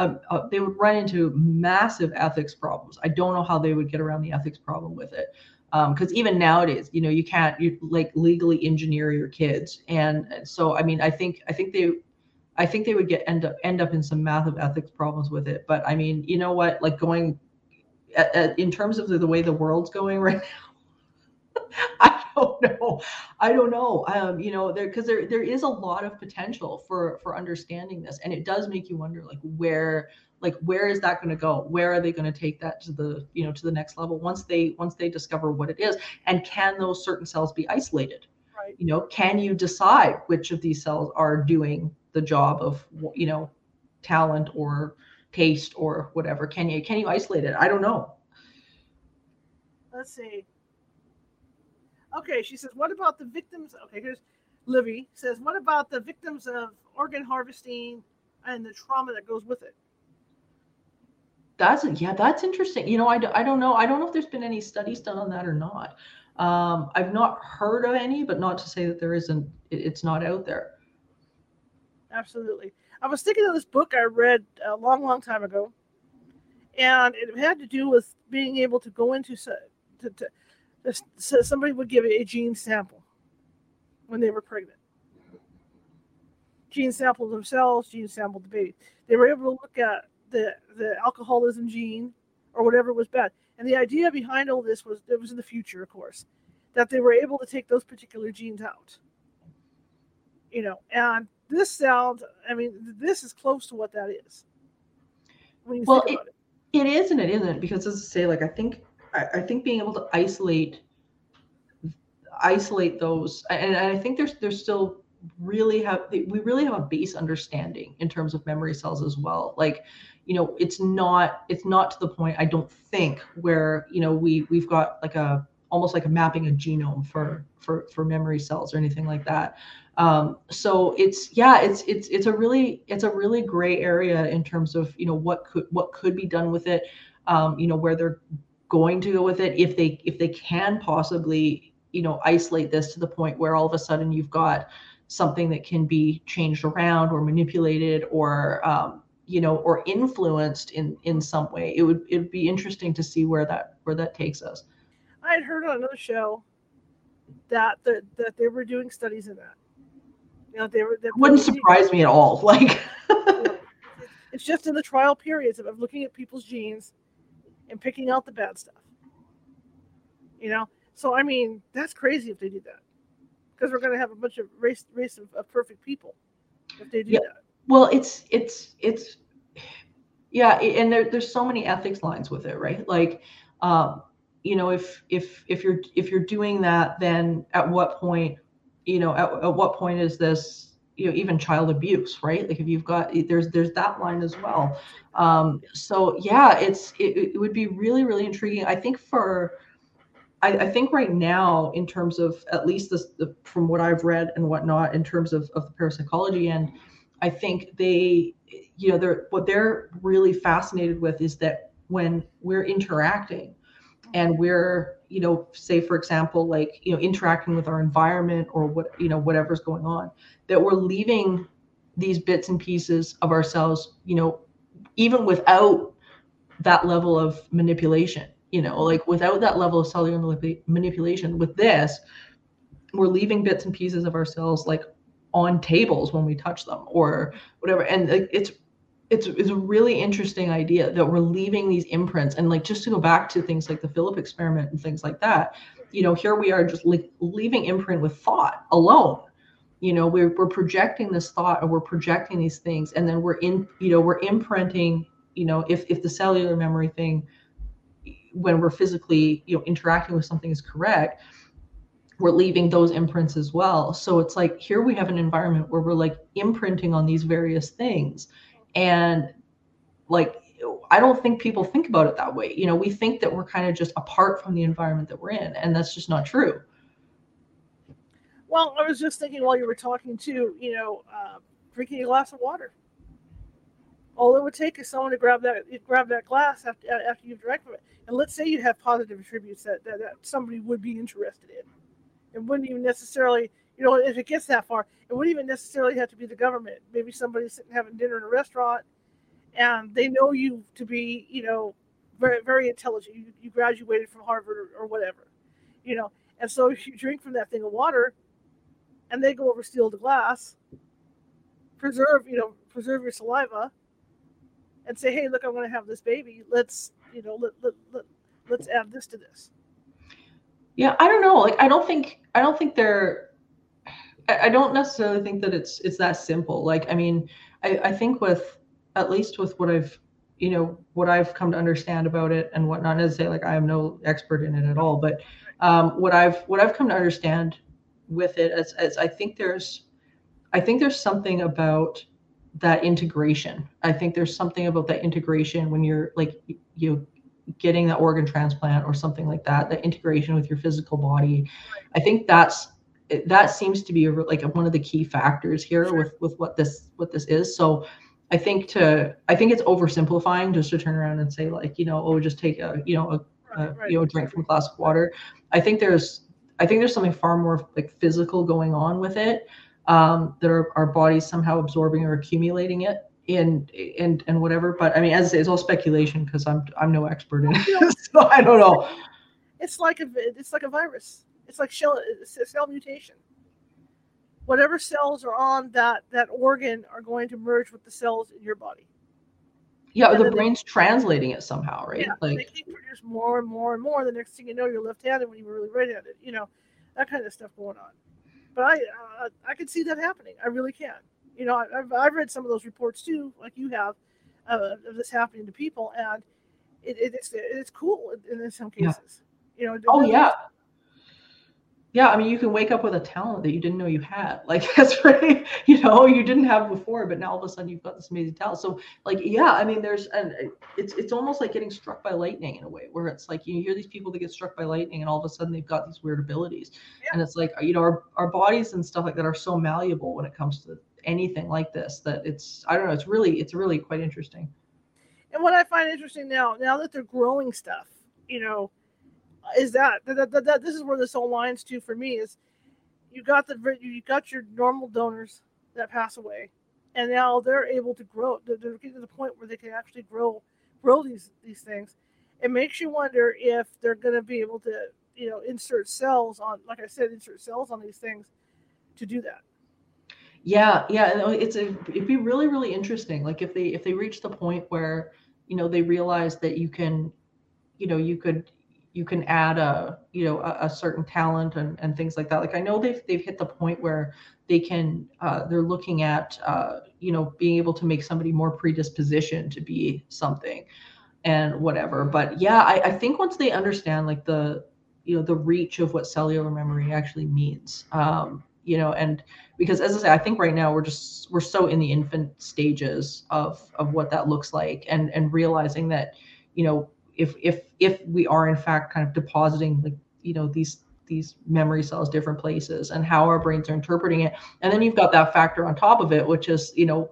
Uh, uh, they would run into massive ethics problems. I don't know how they would get around the ethics problem with it. Because um, even nowadays you know you can't you like legally engineer your kids. And so i mean i think i think they i think they would get end up end up in some math of ethics problems with it. But i mean you know what? Like going at, at, in terms of the, the, way the world's going right now i don't know. I don't know. Um you know there because there there is a lot of potential for for understanding this and it does make you wonder like where like where is that going to go? Where are they going to take that to the you know to the next level once they once they discover what it is? And can those certain cells be isolated? Right. You know can you decide which of these cells are doing the job of you know talent or taste or whatever? Can you can you isolate it? I don't know. Let's see okay she says what about the victims okay here's livy says what about the victims of organ harvesting and the trauma that goes with it that's yeah, that's interesting. You know, I, I don't know. I don't know if there's been any studies done on that or not. Um, I've not heard of any, but not to say that there isn't. It, it's not out there. Absolutely. I was thinking of this book I read a long, long time ago, and it had to do with being able to go into to, to, to so somebody would give a gene sample when they were pregnant. Gene sampled themselves, gene sampled the baby. They were able to look at the the alcoholism gene or whatever was bad. And the idea behind all this was it was in the future, of course, that they were able to take those particular genes out. You know, and this sounds I mean, this is close to what that is. well, it, it. it is and it isn't because as I say, like I think I, I think being able to isolate isolate those and, and I think there's there's still really have we really have a base understanding in terms of memory cells as well. Like you know it's not it's not to the point i don't think where you know we we've got like a almost like a mapping a genome for for for memory cells or anything like that. Um, so it's yeah it's it's it's a really it's a really gray area in terms of you know what could what could be done with it um, you know where they're going to go with it if they if they can possibly you know isolate this to the point where all of a sudden you've got something that can be changed around or manipulated or um, you know or influenced in in some way it would it'd be interesting to see where that where that takes us. I had heard on another show that the, that they were doing studies in that. You know they were that wouldn't surprise me at all like it's just in the trial periods of looking at people's genes and picking out the bad stuff you know So I mean, that's crazy if they do that, because we're going to have a bunch of race race of, of perfect people if they do Yeah. that. Well, it's it's it's yeah, and there, there's so many ethics lines with it, right? Like, um, you know, if if if you're if you're doing that, then at what point, you know, at, at what point is this, you know, even child abuse, right? Like if you've got there's there's that line as well. Um, so yeah, it's it, it would be really really intriguing. I think for I, I think right now, in terms of at least this, the, from what I've read and whatnot, in terms of, of the parapsychology and I think they, you know, they're what they're really fascinated with is that when we're interacting and we're, you know, say for example, like, you know, interacting with our environment or what, you know, whatever's going on, that we're leaving these bits and pieces of ourselves, you know, even without that level of manipulation, you know, like without that level of cellular manip- manipulation with this, we're leaving bits and pieces of ourselves like on tables when we touch them or whatever. And like it's it's it's a really interesting idea that we're leaving these imprints and like just to go back to things like the philip experiment and things like that you know here we are just like leaving imprint with thought alone you know we're, we're projecting this thought and we're projecting these things and then we're in you know we're imprinting you know if if the cellular memory thing when we're physically you know interacting with something is correct we're leaving those imprints as well. So it's like here we have an environment where we're like imprinting on these various things. And like I don't think people think about it that way. You know, we think that we're kind of just apart from the environment that we're in, and that's just not true. Well, I was just thinking while you were talking to, you know, uh, drinking a glass of water. All it would take is someone to grab that grab that glass after after you've drank from it, and let's say you have positive attributes that, that, that somebody would be interested in. It wouldn't even necessarily, you know, if it gets that far, it wouldn't even necessarily have to be the government. Maybe somebody's sitting having dinner in a restaurant, and they know you to be, you know, very very intelligent. You, you graduated from Harvard or, or whatever, you know, and so if you drink from that thing of water, and they go over steal the glass, preserve, you know, preserve your saliva, and say, hey, look, I'm going to have this baby. Let's, you know, let, let, let, let's add this to this. Yeah, I don't know. Like I don't think I don't think they're I don't necessarily think that it's it's that simple. Like I mean, I, I think with at least with what I've you know what I've come to understand about it and whatnot. Not to say like I am no expert in it at all, but um, what I've what I've come to understand with it as, as I think there's I think there's something about that integration. I think there's something about that integration when you're like you know getting that organ transplant or something like that, that integration with your physical body. I think that's that seems to be a, like one of the key factors here Sure. with with what this what this is. So I think to I think it's oversimplifying just to turn around and say like you know oh just take a you know a, a Right, you know drink from a glass of water. I think there's I think there's something far more like physical going on with it um, that our, our bodies somehow absorbing or accumulating it and and and whatever. But I mean, as I say, it's all speculation because I'm I'm no expert in it, so I don't know. It's like a it's like a virus. It's like shell it's cell mutation. Whatever cells are on that that organ are going to merge with the cells in your body. Yeah, And the then they- brain's translating it somehow, right? Yeah, they Like, keep produce more and more and more. The next thing you know, you're left-handed when you were really right-handed. You know, that kind of stuff going on. But I uh, I can see that happening. I really can. You know, I- I've I've read some of those reports too, like you have, uh, of this happening to people, and it, it, it's it's cool in, in some Yeah. cases. You know. oh yeah, yeah. I mean, you can wake up with a talent that you didn't know you had. Like that's right. You know, you didn't have before, but now all of a sudden you've got this amazing talent. So, like, yeah. I mean, there's and it's it's almost like getting struck by lightning in a way, where it's like you hear these people that get struck by lightning, and all of a sudden they've got these weird abilities. Yeah. And it's like you know, our our bodies and stuff like that are so malleable when it comes to anything like this that it's I don't know. It's really it's really quite interesting. And what I find interesting now, now that they're growing stuff, you know, is that that, that, that this is where this all lines to for me is you got the you got your normal donors that pass away, and now they're able to grow. They're, they're getting to the point where they can actually grow grow these these things. It makes you wonder if they're going to be able to you know insert cells on, like I said, insert cells on these things to do that. Yeah, yeah, no, uh, it's a it'd be really really interesting. Like if they if they reach the point where you know they realize that you can, you know, you could you can add a you know a, a, certain talent and, and things like that. Like i know they've they've hit the point where they can uh, they're looking at uh, you know being able to make somebody more predisposition to be something and whatever. But yeah I, I think once they understand like the you know the reach of what cellular memory actually means um, you know and because as i say i think right now we're just we're so in the infant stages of of what that looks like and and realizing that you know if if if we are in fact kind of depositing like you know these these memory cells different places and how our brains are interpreting it. And then you've got that factor on top of it which is you know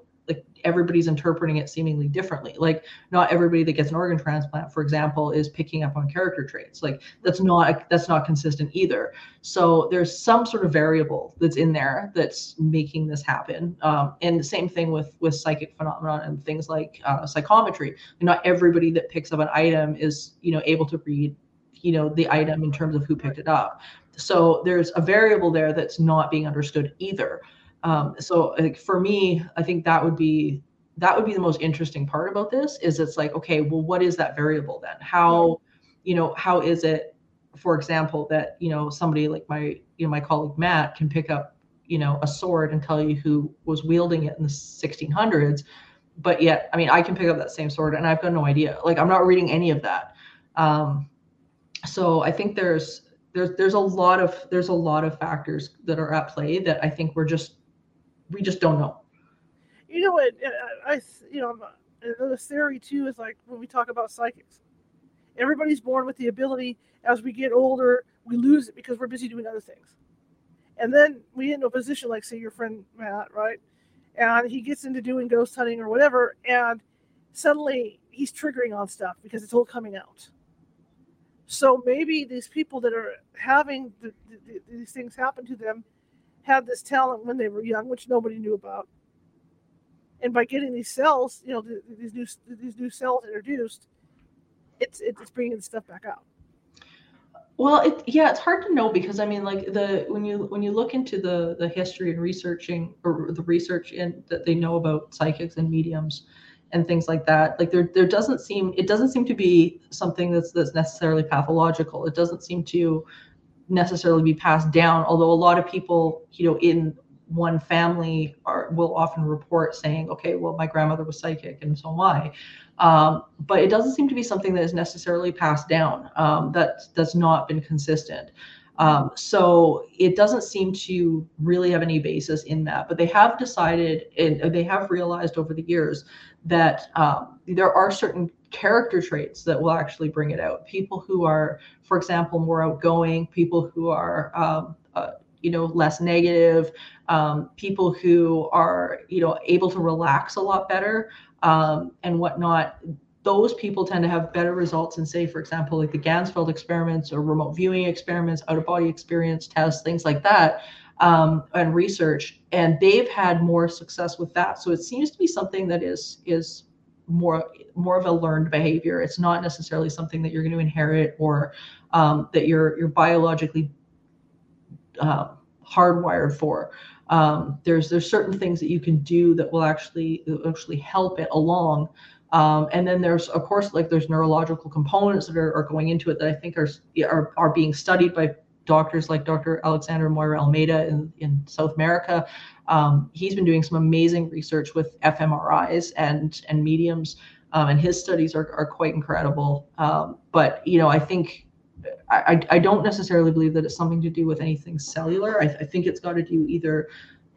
everybody's interpreting it seemingly differently. Like not everybody that gets an organ transplant for example is picking up on character traits. Like that's not that's not consistent either. So there's some sort of variable that's in there that's making this happen. Um, and the same thing with with psychic phenomenon and things like uh, psychometry. Not everybody that picks up an item is you know able to read you know the item in terms of who picked it up. So there's a variable there that's not being understood either um, so like for me i think that would be that would be the most interesting part about this is it's like okay well what is that variable then? How you know how is it for example that you know somebody like my you know my colleague matt can pick up you know a sword and tell you who was wielding it in the 1600s but yet i mean i can pick up that same sword and i've got no idea. Like i'm not reading any of that. Um, so i think there's there's there's a lot of there's a lot of factors that are at play that i think we're just we just don't know. You know what? Uh, I you know uh, the theory too is like when we talk about psychics. Everybody's born with the ability. As we get older, we lose it because we're busy doing other things. And then we get into a position like, say, your friend Matt, right? And he gets into doing ghost hunting or whatever, and suddenly he's triggering on stuff because it's all coming out. So maybe these people that are having the, the, these things happen to them had this talent when they were young, which nobody knew about. And by getting these cells, you know, these new these new cells introduced, it's it's bringing the stuff back out. Well, it, yeah, it's hard to know because I mean, like the when you when you look into the the history and researching or the research in that they know about psychics and mediums and things like that, like there there doesn't seem it doesn't seem to be something that's that's necessarily pathological. It doesn't seem to necessarily be passed down although a lot of people you know in one family are will often report saying okay well my grandmother was psychic and so am i. Um, but it doesn't seem to be something that is necessarily passed down um, that that's not been consistent. Um, so it doesn't seem to really have any basis in that but they have decided and they have realized over the years that um, there are certain character traits that will actually bring it out. People who are, for example, more outgoing, people who are, um, uh, you know, less negative, um, people who are, you know, able to relax a lot better um, and whatnot. Those people tend to have better results in, say, for example, like the Ganzfeld experiments or remote viewing experiments, out of body experience tests, things like that, um, and research. And they've had more success with that. So it seems to be something that is is more more of a learned behavior. It's not necessarily something that you're going to inherit or um, that you're you're biologically uh, hardwired for. Um, there's there's certain things that you can do that will actually actually help it along. Um, and then there's of course like there's neurological components that are, are going into it that I think are, are are being studied by doctors like Dr. Alexander Moreira-Almeida in, in South America. Um, he's been doing some amazing research with fMRIs and and mediums, um, and his studies are, are quite incredible. Um, but you know, I think I, I don't necessarily believe that it's something to do with anything cellular. I, I think it's got to do either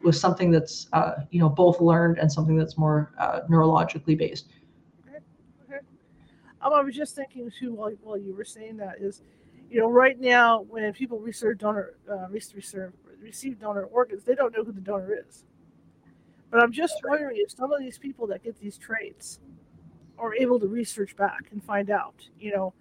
with something that's uh, you know both learned and something that's more uh, neurologically based. Okay. Okay. Um, I was just thinking too while, while you were saying that is you know, right now when people research donor, uh, reserve, receive donor organs, they don't know who the donor is. But I'm just wondering if some of these people that get these traits are able to research back and find out, you know,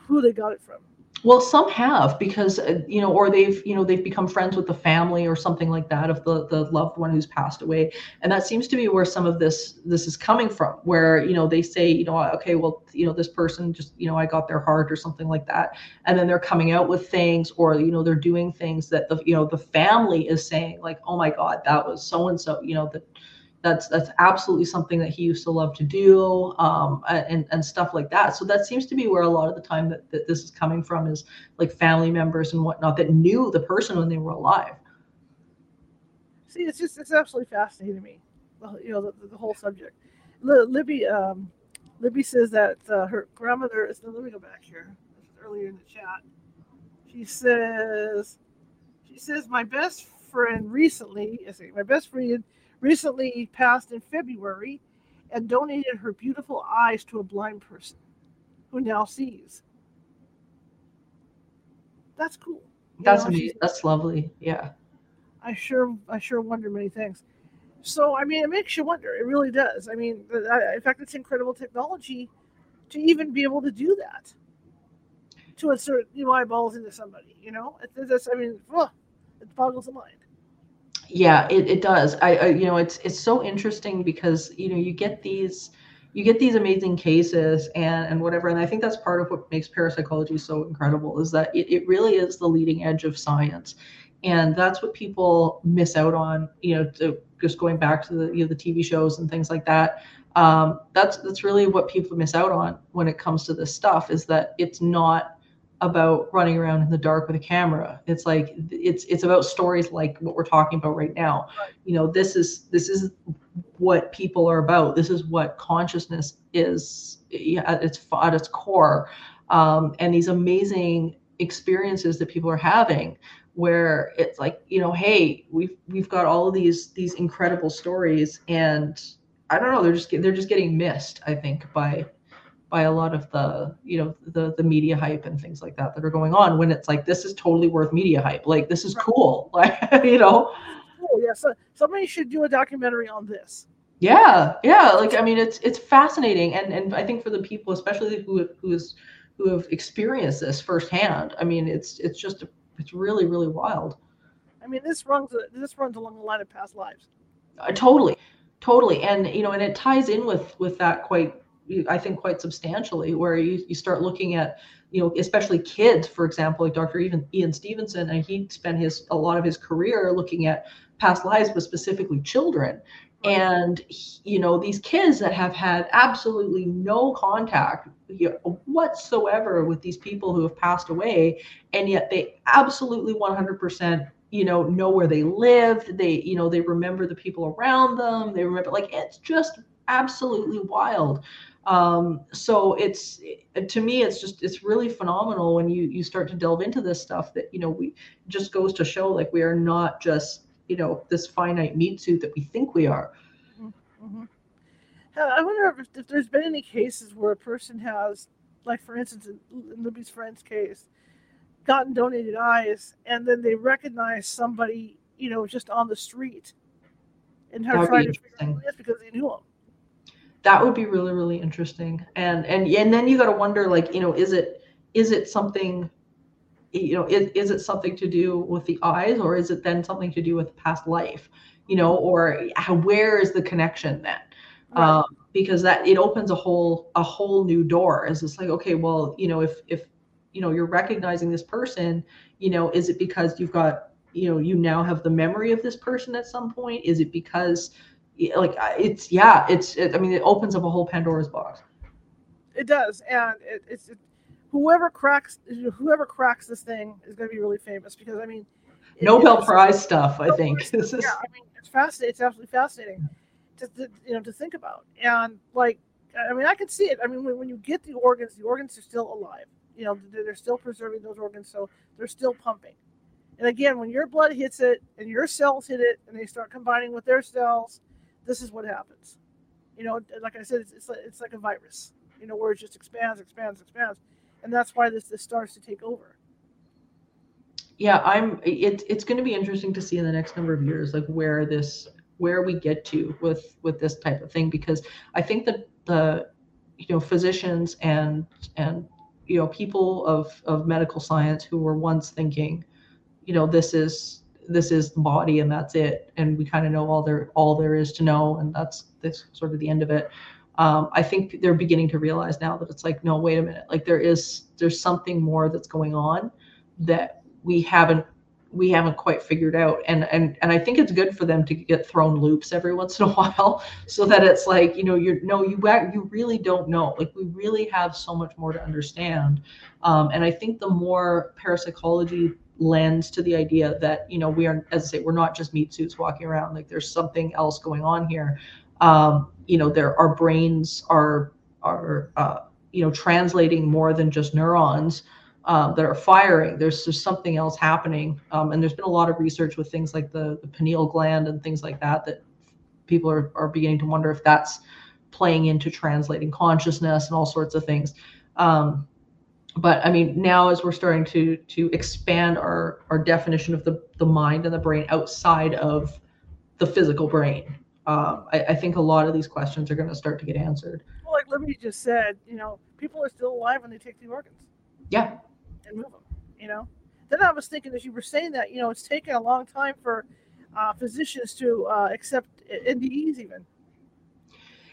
who they got it from. Well, some have because uh, you know, or they've you know they've become friends with the family or something like that of the the loved one who's passed away, and that seems to be where some of this this is coming from. Where you know they say you know okay well you know this person just you know I got their heart or something like that, and then they're coming out with things or you know they're doing things that the you know the family is saying like oh my god that was so and so you know that that's that's absolutely something that he used to love to do um, and and stuff like that. So that seems to be where a lot of the time that, that this is coming from is like family members and whatnot that knew the person when they were alive. See it's just it's absolutely fascinating to me well, you know the, the whole subject. Libby um, libby says that uh, her grandmother is let me go back here earlier in the chat. She says she says my best friend recently my best friend recently passed in February and donated her beautiful eyes to a blind person who now sees. That's cool. You That's know, amazing. That's lovely. Yeah. I sure I sure wonder many things. So I mean, it makes you wonder. It really does. I mean, in fact, it's incredible technology to even be able to do that. To insert know eyeballs into somebody, you know, it's, I mean, oh, it boggles the mind yeah it, it does. I, I, you know it's it's so interesting because you know you get these you get these amazing cases and and whatever and i think that's part of what makes parapsychology so incredible is that it, it really is the leading edge of science. And that's what people miss out on you know to, just going back to the you know the tv shows and things like that. Um, that's that's really what people miss out on when it comes to this stuff is that it's not about running around in the dark with a camera. It's like it's it's about stories like what we're talking about right now. You know this is this is what people are about. This is what consciousness is at its at its core. Um, and these amazing experiences that people are having where it's like you know hey we've we've got all of these these incredible stories and i don't know they're just they're just getting missed i think by by a lot of the you know the the media hype and things like that that are going on when it's like this is totally worth media hype. Like this is cool. Like you know? Cool yeah. So somebody should do a documentary on this. Yeah yeah. Like i mean it's it's fascinating. And and i think for the people especially who who is who have experienced this firsthand i mean it's it's just it's really really wild. I mean this runs this runs along the line of past lives. Uh, totally. Totally. And you know and it ties in with with that quite I think quite substantially, where you, you start looking at, you know, especially kids, for example, like Dr. Even Ian Stevenson, and he spent his a lot of his career looking at past lives, but specifically children. And you know, these kids that have had absolutely no contact whatsoever with these people who have passed away, and yet they absolutely 100% you know know where they lived they you know they remember the people around them they remember like it's just absolutely wild um, so it's to me it's just it's really phenomenal when you you start to delve into this stuff that you know we just goes to show like we are not just you know this finite meat suit that we think we are. Mm-hmm. i wonder if, if, there's been any cases where a person has like for instance in libby's friend's case gotten donated eyes and then they recognize somebody you know just on the street and have tried to figure out because they knew them that would be really really interesting. And and and then you got to wonder like you know is it is it something you know is, is it something to do with the eyes or is it then something to do with past life you know or how, where is the connection then? Right. um, because that it opens a whole a whole new door. Is it's like okay well you know if if you know you're recognizing this person you know is it because you've got you know you now have the memory of this person at some point? Is it because like it's yeah it's it, i mean it opens up a whole pandora's box. It does and it, it's it, whoever cracks whoever cracks this thing is going to be really famous because i mean nobel prize stuff i think. This is yeah i mean it's fascinating it's absolutely fascinating to, to, you know to think about and like i mean i can see it i mean when, when you get the organs the organs are still alive you know they're still preserving those organs so they're still pumping. And again when your blood hits it and your cells hit it and they start combining with their cells this is what happens. You know, like I said, it's, it's, like, it's like a virus, you know, where it just expands, expands, expands. And that's why this, this starts to take over. Yeah, I'm it, it's going to be interesting to see in the next number of years, like where this, where we get to with, with this type of thing, because I think that the, you know, physicians and, and, you know, people of, of medical science who were once thinking, you know, this is this is the body and that's it. And we kind of know all there all there is to know and that's this sort of the end of it. Um, i think they're beginning to realize now that it's like no wait a minute. Like there is there's something more that's going on that we haven't we haven't quite figured out. And and and i think it's good for them to get thrown loops every once in a while so that it's like you know you're no you you really don't know. Like we really have so much more to understand. Um, and i think the more parapsychology lends to the idea that you know we are as i say we're not just meat suits walking around like there's something else going on here um, you know there our brains are are uh, you know translating more than just neurons um, that are firing. There's there's something else happening, um, and there's been a lot of research with things like the, the pineal gland and things like that that people are, are beginning to wonder if that's playing into translating consciousness and all sorts of things. Um, but I mean, now as we're starting to to expand our our definition of the the mind and the brain outside of the physical brain, um, I, I, think a lot of these questions are going to start to get answered. Well, like Liberty just said, you know, people are still alive when they take the organs. Yeah, and move them. You know. Then I was thinking as you were saying that, you know, it's taken a long time for uh, physicians to uh, accept NDEs even.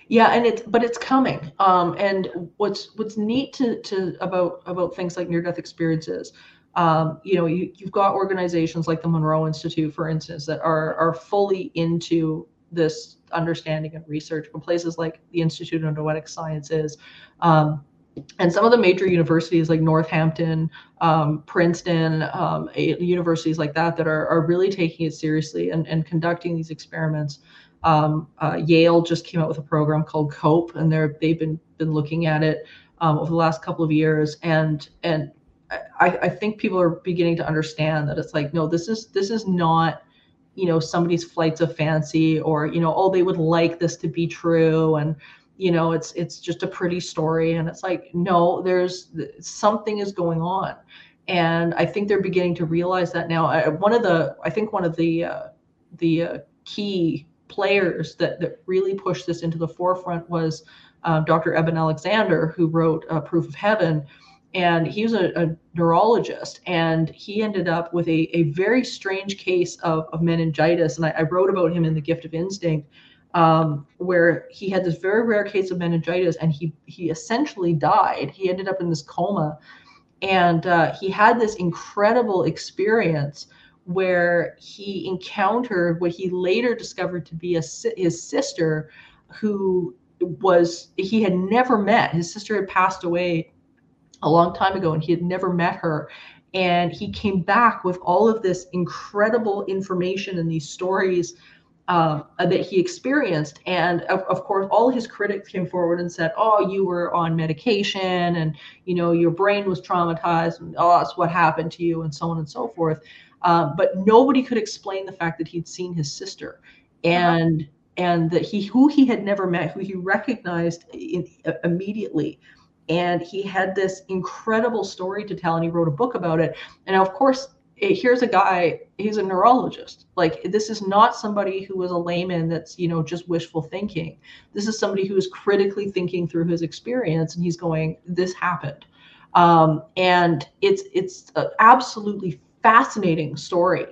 Yeah, and it's but it's coming. Um, and what's what's neat to, to about about things like near death experiences, um, you know, you, you've got organizations like the Monroe Institute, for instance, that are are fully into this understanding and research. From places like the Institute of Noetic Sciences, um, and some of the major universities like Northampton, um, Princeton, um, universities like that that are, are really taking it seriously and, and conducting these experiments. Um, uh, Yale just came out with a program called COPE, and they're they've been been looking at it um, over the last couple of years, and and I, I think people are beginning to understand that it's like no, this is this is not you know somebody's flights of fancy or you know oh they would like this to be true. And you know it's it's just a pretty story. And it's like no there's something is going on. And i think they're beginning to realize that now. I, one of the i think one of the uh, the uh, key players that that really pushed this into the forefront was um, dr eben alexander who wrote uh, proof of heaven. And he was a, a, neurologist and he ended up with a, a very strange case of, of meningitis. And I, I wrote about him in the gift of instinct um, where he had this very rare case of meningitis and he he essentially died. He ended up in this coma, and uh, he had this incredible experience where he encountered what he later discovered to be a, his sister, who was he had never met. His sister had passed away a long time ago, and he had never met her. And he came back with all of this incredible information and these stories um, that he experienced. And of, of, course, all his critics came forward and said, "Oh, you were on medication, and you know your brain was traumatized, and oh, that's what happened to you, and so on and so forth." Um, but nobody could explain the fact that he'd seen his sister, and uh-huh. and that he who he had never met, who he recognized in, uh, immediately. And he had this incredible story to tell, and he wrote a book about it. And of course, here's a guy he's a neurologist like this is not somebody who is a layman that's you know just wishful thinking this is somebody who is critically thinking through his experience and he's going this happened um, and it's it's absolutely fascinating story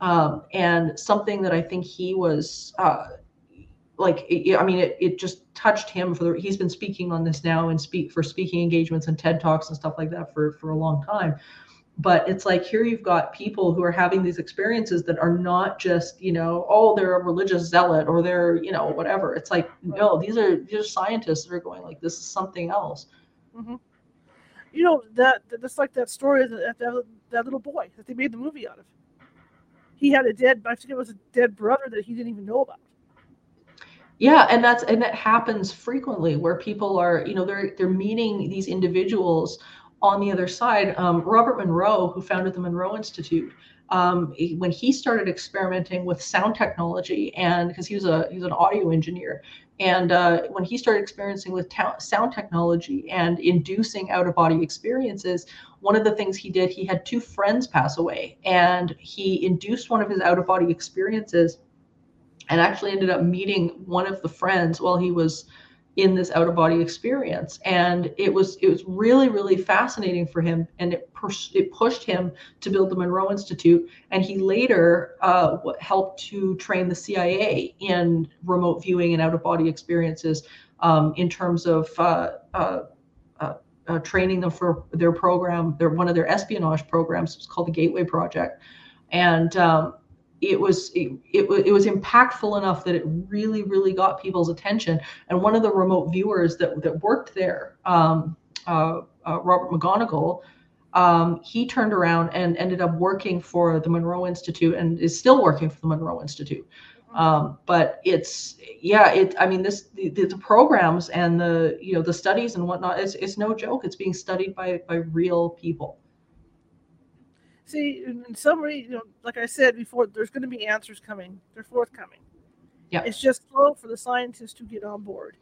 um, and something that i think he was uh, like it, i mean it, it just touched him for the he's been speaking on this now and speak for speaking engagements and ted talks and stuff like that for for a long time. But it's like here you've got people who are having these experiences that are not just you know oh they're a religious zealot or they're you know whatever. It's like no these are these are scientists that are going like this is something else. Mm-hmm. You know that that's like that story that, that that little boy that they made the movie out of. He had a dead i think it was a dead brother that he didn't even know about. Yeah and that's and that happens frequently where people are you know they're they're meeting these individuals on the other side, um, Robert Monroe, who founded the Monroe Institute, um, when he started experimenting with sound technology, and because he was a he was an audio engineer, and uh, when he started experiencing with ta- sound technology and inducing out of body experiences, one of the things he did, he had two friends pass away, and he induced one of his out of body experiences, and actually ended up meeting one of the friends while he was in this out of body experience. And it was it was really really fascinating for him and it pushed it pushed him to build the monroe institute. And he later uh, helped to train the cia in remote viewing and out of body experiences um, in terms of uh, uh, uh, uh, training them for their program their one of their espionage programs. It was called the gateway project. And um, it was it, it, it was impactful enough that it really really got people's attention. And one of the remote viewers that, that worked there um, uh, uh, robert mcmoneagle um, he turned around and ended up working for the monroe institute and is still working for the monroe institute. Um, but it's yeah it i mean this the, the programs and the you know the studies and whatnot it's, it's no joke. It's being studied by by real people See, in summary, you know, like I said before, there's going to be answers coming. They're forthcoming. Yeah. It's just slow for the scientists to get on board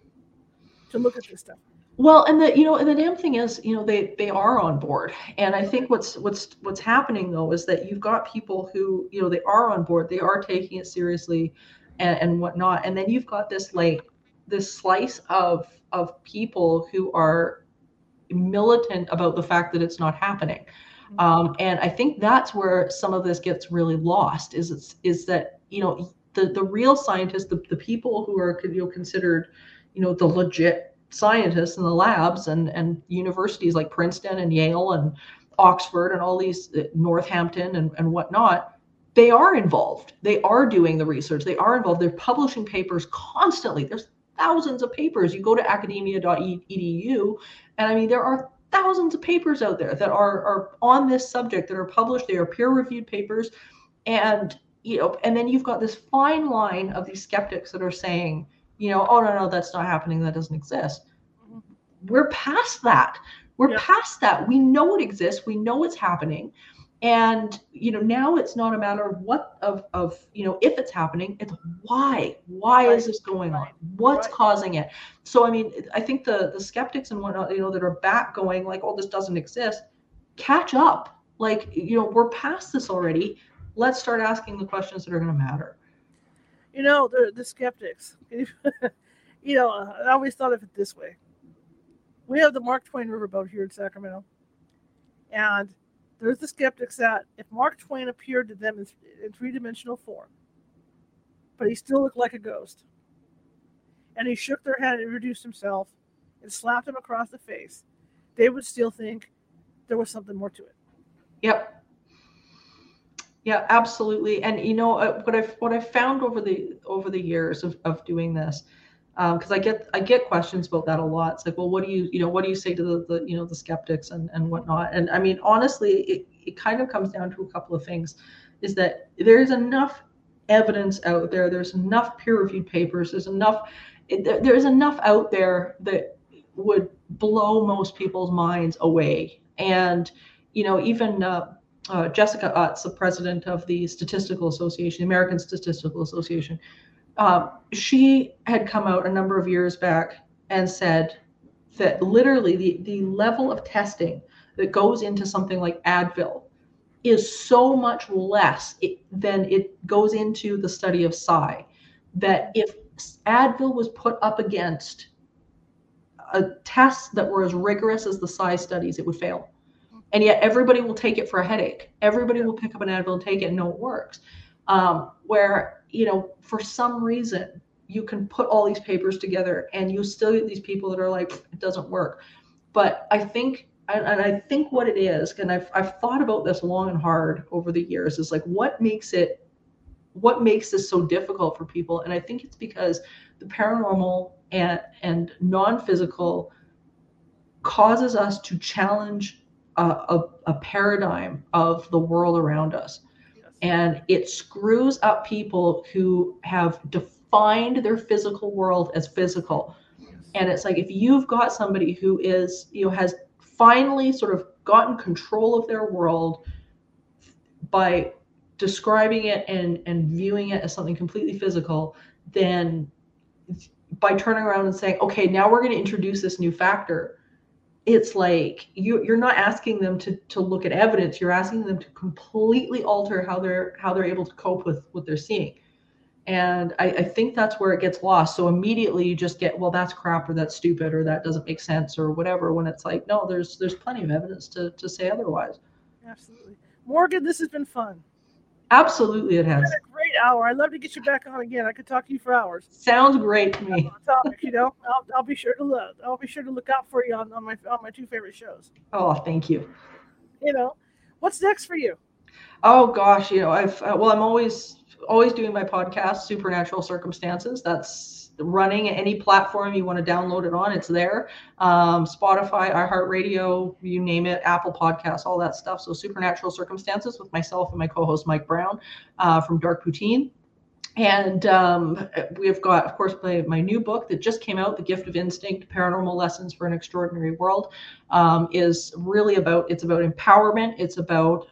to look at this stuff. Well, and the you know, and the damn thing is, you know, they they are on board, and I think what's what's what's happening though is that you've got people who you know they are on board, they are taking it seriously, and, and whatnot, and then you've got this like this slice of of people who are militant about the fact that it's not happening, um, and I think that's where some of this gets really lost. Is it's is that you know the the real scientists, the the people who are you know considered, you know, the legit scientists in the labs and and universities like Princeton and Yale and Oxford and all these uh, Northampton and, and whatnot, they are involved. They are doing the research. They are involved. They're publishing papers constantly. There's thousands of papers. You go to academia.edu, and I mean there are thousands of papers out there that are are on this subject that are published. They are peer-reviewed papers, and you know, and then you've got this fine line of these skeptics that are saying, you know, oh no, no, that's not happening. That doesn't exist we're past that we're Yeah. past that we know it exists we know it's happening and you know now it's not a matter of what of of you know if it's happening it's why why is this going on what's Right. causing it so i mean i think the the skeptics and whatnot you know that are back going like oh this doesn't exist catch up like you know we're past this already let's start asking the questions that are going to matter You know, the the skeptics. you know, uh, I always thought of it this way. We have the Mark Twain riverboat here in Sacramento, and there's the skeptics that if Mark Twain appeared to them in, in three dimensional form, but he still looked like a ghost, and he shook their hand and introduced himself and slapped him across the face, they would still think there was something more to it. Yep. Yeah, absolutely. And you know uh, what I've what I've found over the over the years of, of doing this, because I get I get questions about that a lot. It's like, well, what do you you know what do you say to the, the you know the skeptics and and whatnot? And I mean, honestly, it it kind of comes down to a couple of things, is that there's enough evidence out there. There's enough peer-reviewed papers. There's enough there's enough out there that would blow most people's minds away. And you know, even uh, uh, Jessica Utts, the president of the Statistical Association, the American Statistical Association, uh, she had come out a number of years back and said that literally the, the level of testing that goes into something like Advil is so much less it, than it goes into the study of psi that if Advil was put up against a tests that were as rigorous as the psi studies, it would fail and yet everybody will take it for a headache. Everybody will pick up an Advil and take it and know it works. Um, where you know, for some reason, you can put all these papers together and you still get these people that are like, it doesn't work. But I think, and I think what it is, and I've I've thought about this long and hard over the years, is like what makes it, what makes this so difficult for people, and I think it's because the paranormal and and non-physical causes us to challenge a, a, a paradigm of the world around us. And it screws up people who have defined their physical world as physical. And it's like if you've got somebody who is you know has finally sort of gotten control of their world by describing it and and viewing it as something completely physical then by turning around and saying okay now we're going to introduce this new factor it's like you you're not asking them to to look at evidence. You're asking them to completely alter how they're how they're able to cope with what they're seeing. And I, I think that's where it gets lost. So immediately you just get well that's crap or that's stupid or that doesn't make sense or whatever when it's like no there's there's plenty of evidence to to say otherwise. Absolutely. Morgan, this has been fun. absolutely it has great hour. I'd love to get you back on again. I could talk to you for hours. sounds great to me topic, you know. I'll, I'll be sure to look. I'll be sure to look out for you on, on my on my two favorite shows. oh thank you You know, what's next for you? Oh gosh, you know, I've uh, well, I'm always always doing my podcast, Supernatural Circumstances. That's running any platform you want to download it on. It's there. Um, Spotify, iHeartRadio, you name it, Apple Podcasts, all that stuff. So Supernatural Circumstances with myself and my co-host Mike Brown uh, from Dark Poutine. And um, we've got, of course, my, my new book that just came out, The Gift of Instinct, Paranormal Lessons for an Extraordinary World, um, is really about, it's about empowerment. It's about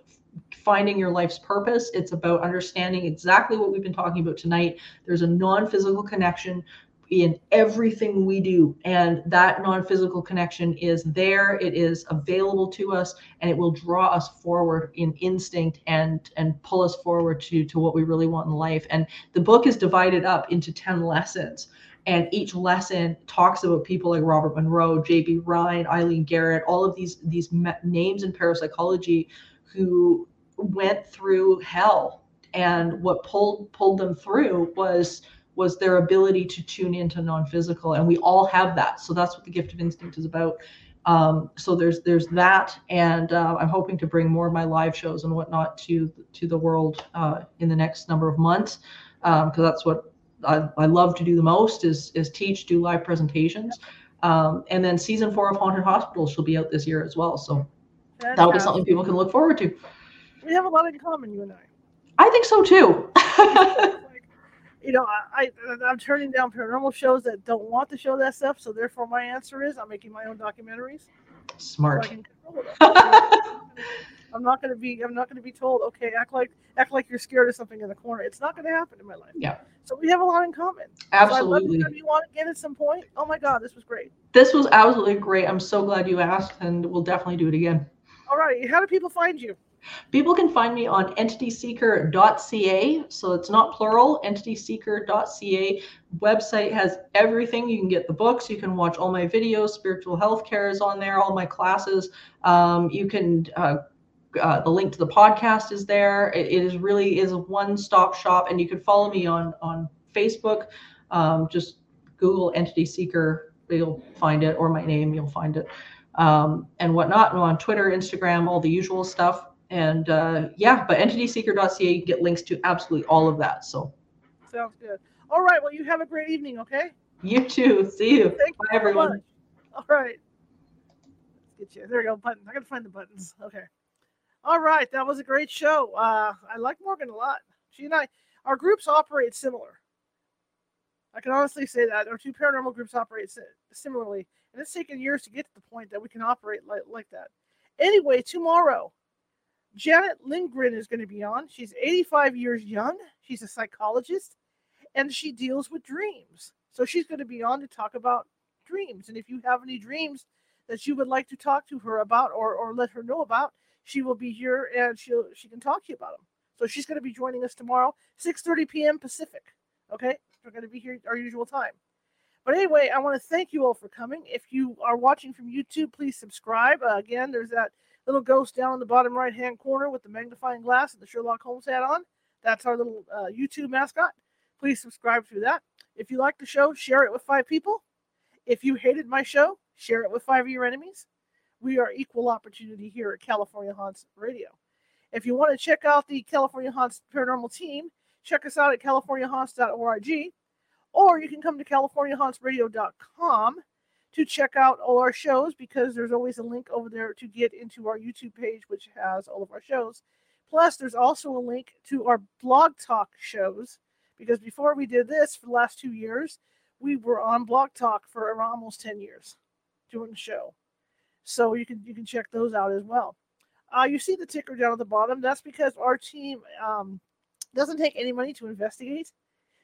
finding your life's purpose. It's about understanding exactly what we've been talking about tonight. There's a non-physical connection in everything we do and that non-physical connection is there it is available to us and it will draw us forward in instinct and and pull us forward to to what we really want in life and the book is divided up into 10 lessons and each lesson talks about people like Robert Monroe, J.B. Rhine, Eileen Garrett, all of these these names in parapsychology who went through hell. And what pulled pulled them through was was their ability to tune into non-physical. And we all have that. So that's what the gift of instinct is about. Um, so there's there's that. And uh, i'm hoping to bring more of my live shows and whatnot to to the world uh, in the next number of months. Because um, that's what I, I, love to do the most is is teach do live presentations. Um, and then season four of haunted hospitals will be out this year as well. So that'll be something people can look forward to we have a lot in common you and i i think so too you know, I, I am turning down paranormal shows that don't want to show that stuff. So therefore, my answer is I'm making my own documentaries. Smart. So I'm not going to be. I'm not going to be told. Okay, act like act like you're scared of something in the corner. It's not going to happen in my life. Yeah. So we have a lot in common. Absolutely. So you want to get at some point? Oh my God, this was great. This was absolutely great. I'm so glad you asked, and we'll definitely do it again. All right. How do people find you? People can find me on entityseeker.ca. So it's not plural, entityseeker.ca. Website has everything. You can get the books, you can watch all my videos, spiritual health care is on there, all my classes. Um, you can uh, uh, the link to the podcast is there. it, it is really is a one-stop shop, and you can follow me on on Facebook. Um, just Google Entity Seeker, you'll find it, or my name, you'll find it, um, and whatnot. And on Twitter, Instagram, all the usual stuff and uh, yeah, but entityseeker.ca, you get links to absolutely all of that. So sounds good. All right. Well, you have a great evening. Okay. You too. See you. Thank Bye, you everyone. Much. All right. Let's get you. There we go. Button. I gotta find the buttons. Okay. All right. That was a great show. Uh, I like Morgan a lot. She and I, our groups operate similar. I can honestly say that our two paranormal groups operate similarly, and it's taken years to get to the point that we can operate like, like that. Anyway, tomorrow Janet Lindgren is going to be on. She's 85 years young. She's a psychologist and she deals with dreams. So she's going to be on to talk about dreams. And if you have any dreams that you would like to talk to her about or, or let her know about, she will be here and she'll she can talk to you about them. So she's going to be joining us tomorrow, 6:30 p.m. Pacific. Okay, we're going to be here our usual time. But anyway, I want to thank you all for coming. If you are watching from YouTube, please subscribe. Uh, again, there's that little ghost down in the bottom right hand corner with the magnifying glass and the Sherlock Holmes hat on. That's our little uh, YouTube mascot. Please subscribe through that. If you like the show, share it with five people. If you hated my show, share it with five of your enemies. We are equal opportunity here at California Haunts Radio. If you want to check out the California Haunts Paranormal team, check us out at californiahaunts.org, or you can come to californiahauntsradio.com to check out all our shows because there's always a link over there to get into our YouTube page, which has all of our shows. Plus, there's also a link to our blog talk shows because before we did this for the last two years, we were on Blog Talk for almost 10 years doing the show. So you can you can check those out as well. Uh, you see the ticker down at the bottom. That's because our team um, doesn't take any money to investigate.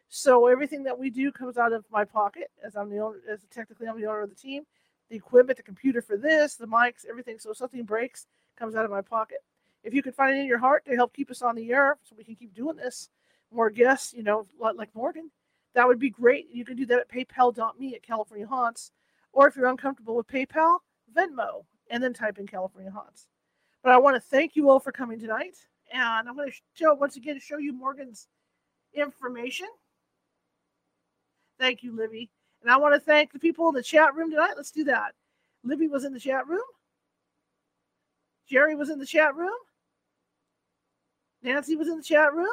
So everything that we do comes out of my pocket, as I'm the owner, as technically I'm the owner of the team. The equipment, the computer for this, the mics, everything. So if something breaks, comes out of my pocket. If you could find it in your heart to help keep us on the air, so we can keep doing this, more guests, you know, like Morgan, that would be great. You can do that at PayPal.me at California Haunts, or if you're uncomfortable with PayPal, Venmo, and then type in California Haunts. But I want to thank you all for coming tonight, and I'm going to show once again show you Morgan's information. Thank you, Libby. And I want to thank the people in the chat room tonight. Let's do that. Libby was in the chat room. Jerry was in the chat room. Nancy was in the chat room.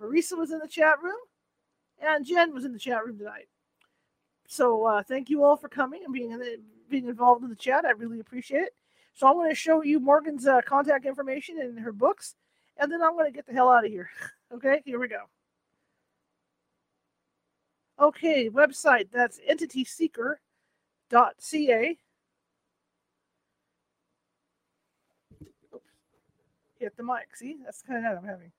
Marisa was in the chat room. And Jen was in the chat room tonight. So uh, thank you all for coming and being in the, being involved in the chat. I really appreciate it. So I'm going to show you Morgan's uh, contact information and her books, and then I'm going to get the hell out of here. okay, here we go. Okay, website that's entityseeker.ca. Hit the mic. See, that's kind of I'm having.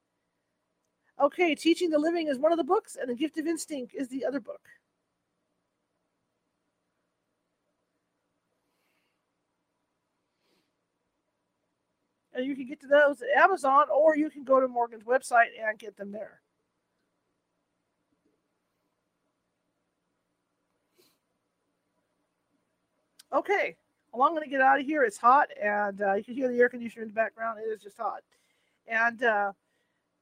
Okay, Teaching the Living is one of the books, and The Gift of Instinct is the other book. And you can get to those at Amazon, or you can go to Morgan's website and get them there. Okay, well, I'm going to get out of here. It's hot, and uh, you can hear the air conditioner in the background. It is just hot. And uh,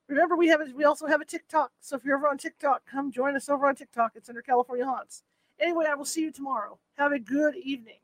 remember, we have we also have a TikTok. So if you're ever on TikTok, come join us over on TikTok. It's under California Haunts. Anyway, I will see you tomorrow. Have a good evening.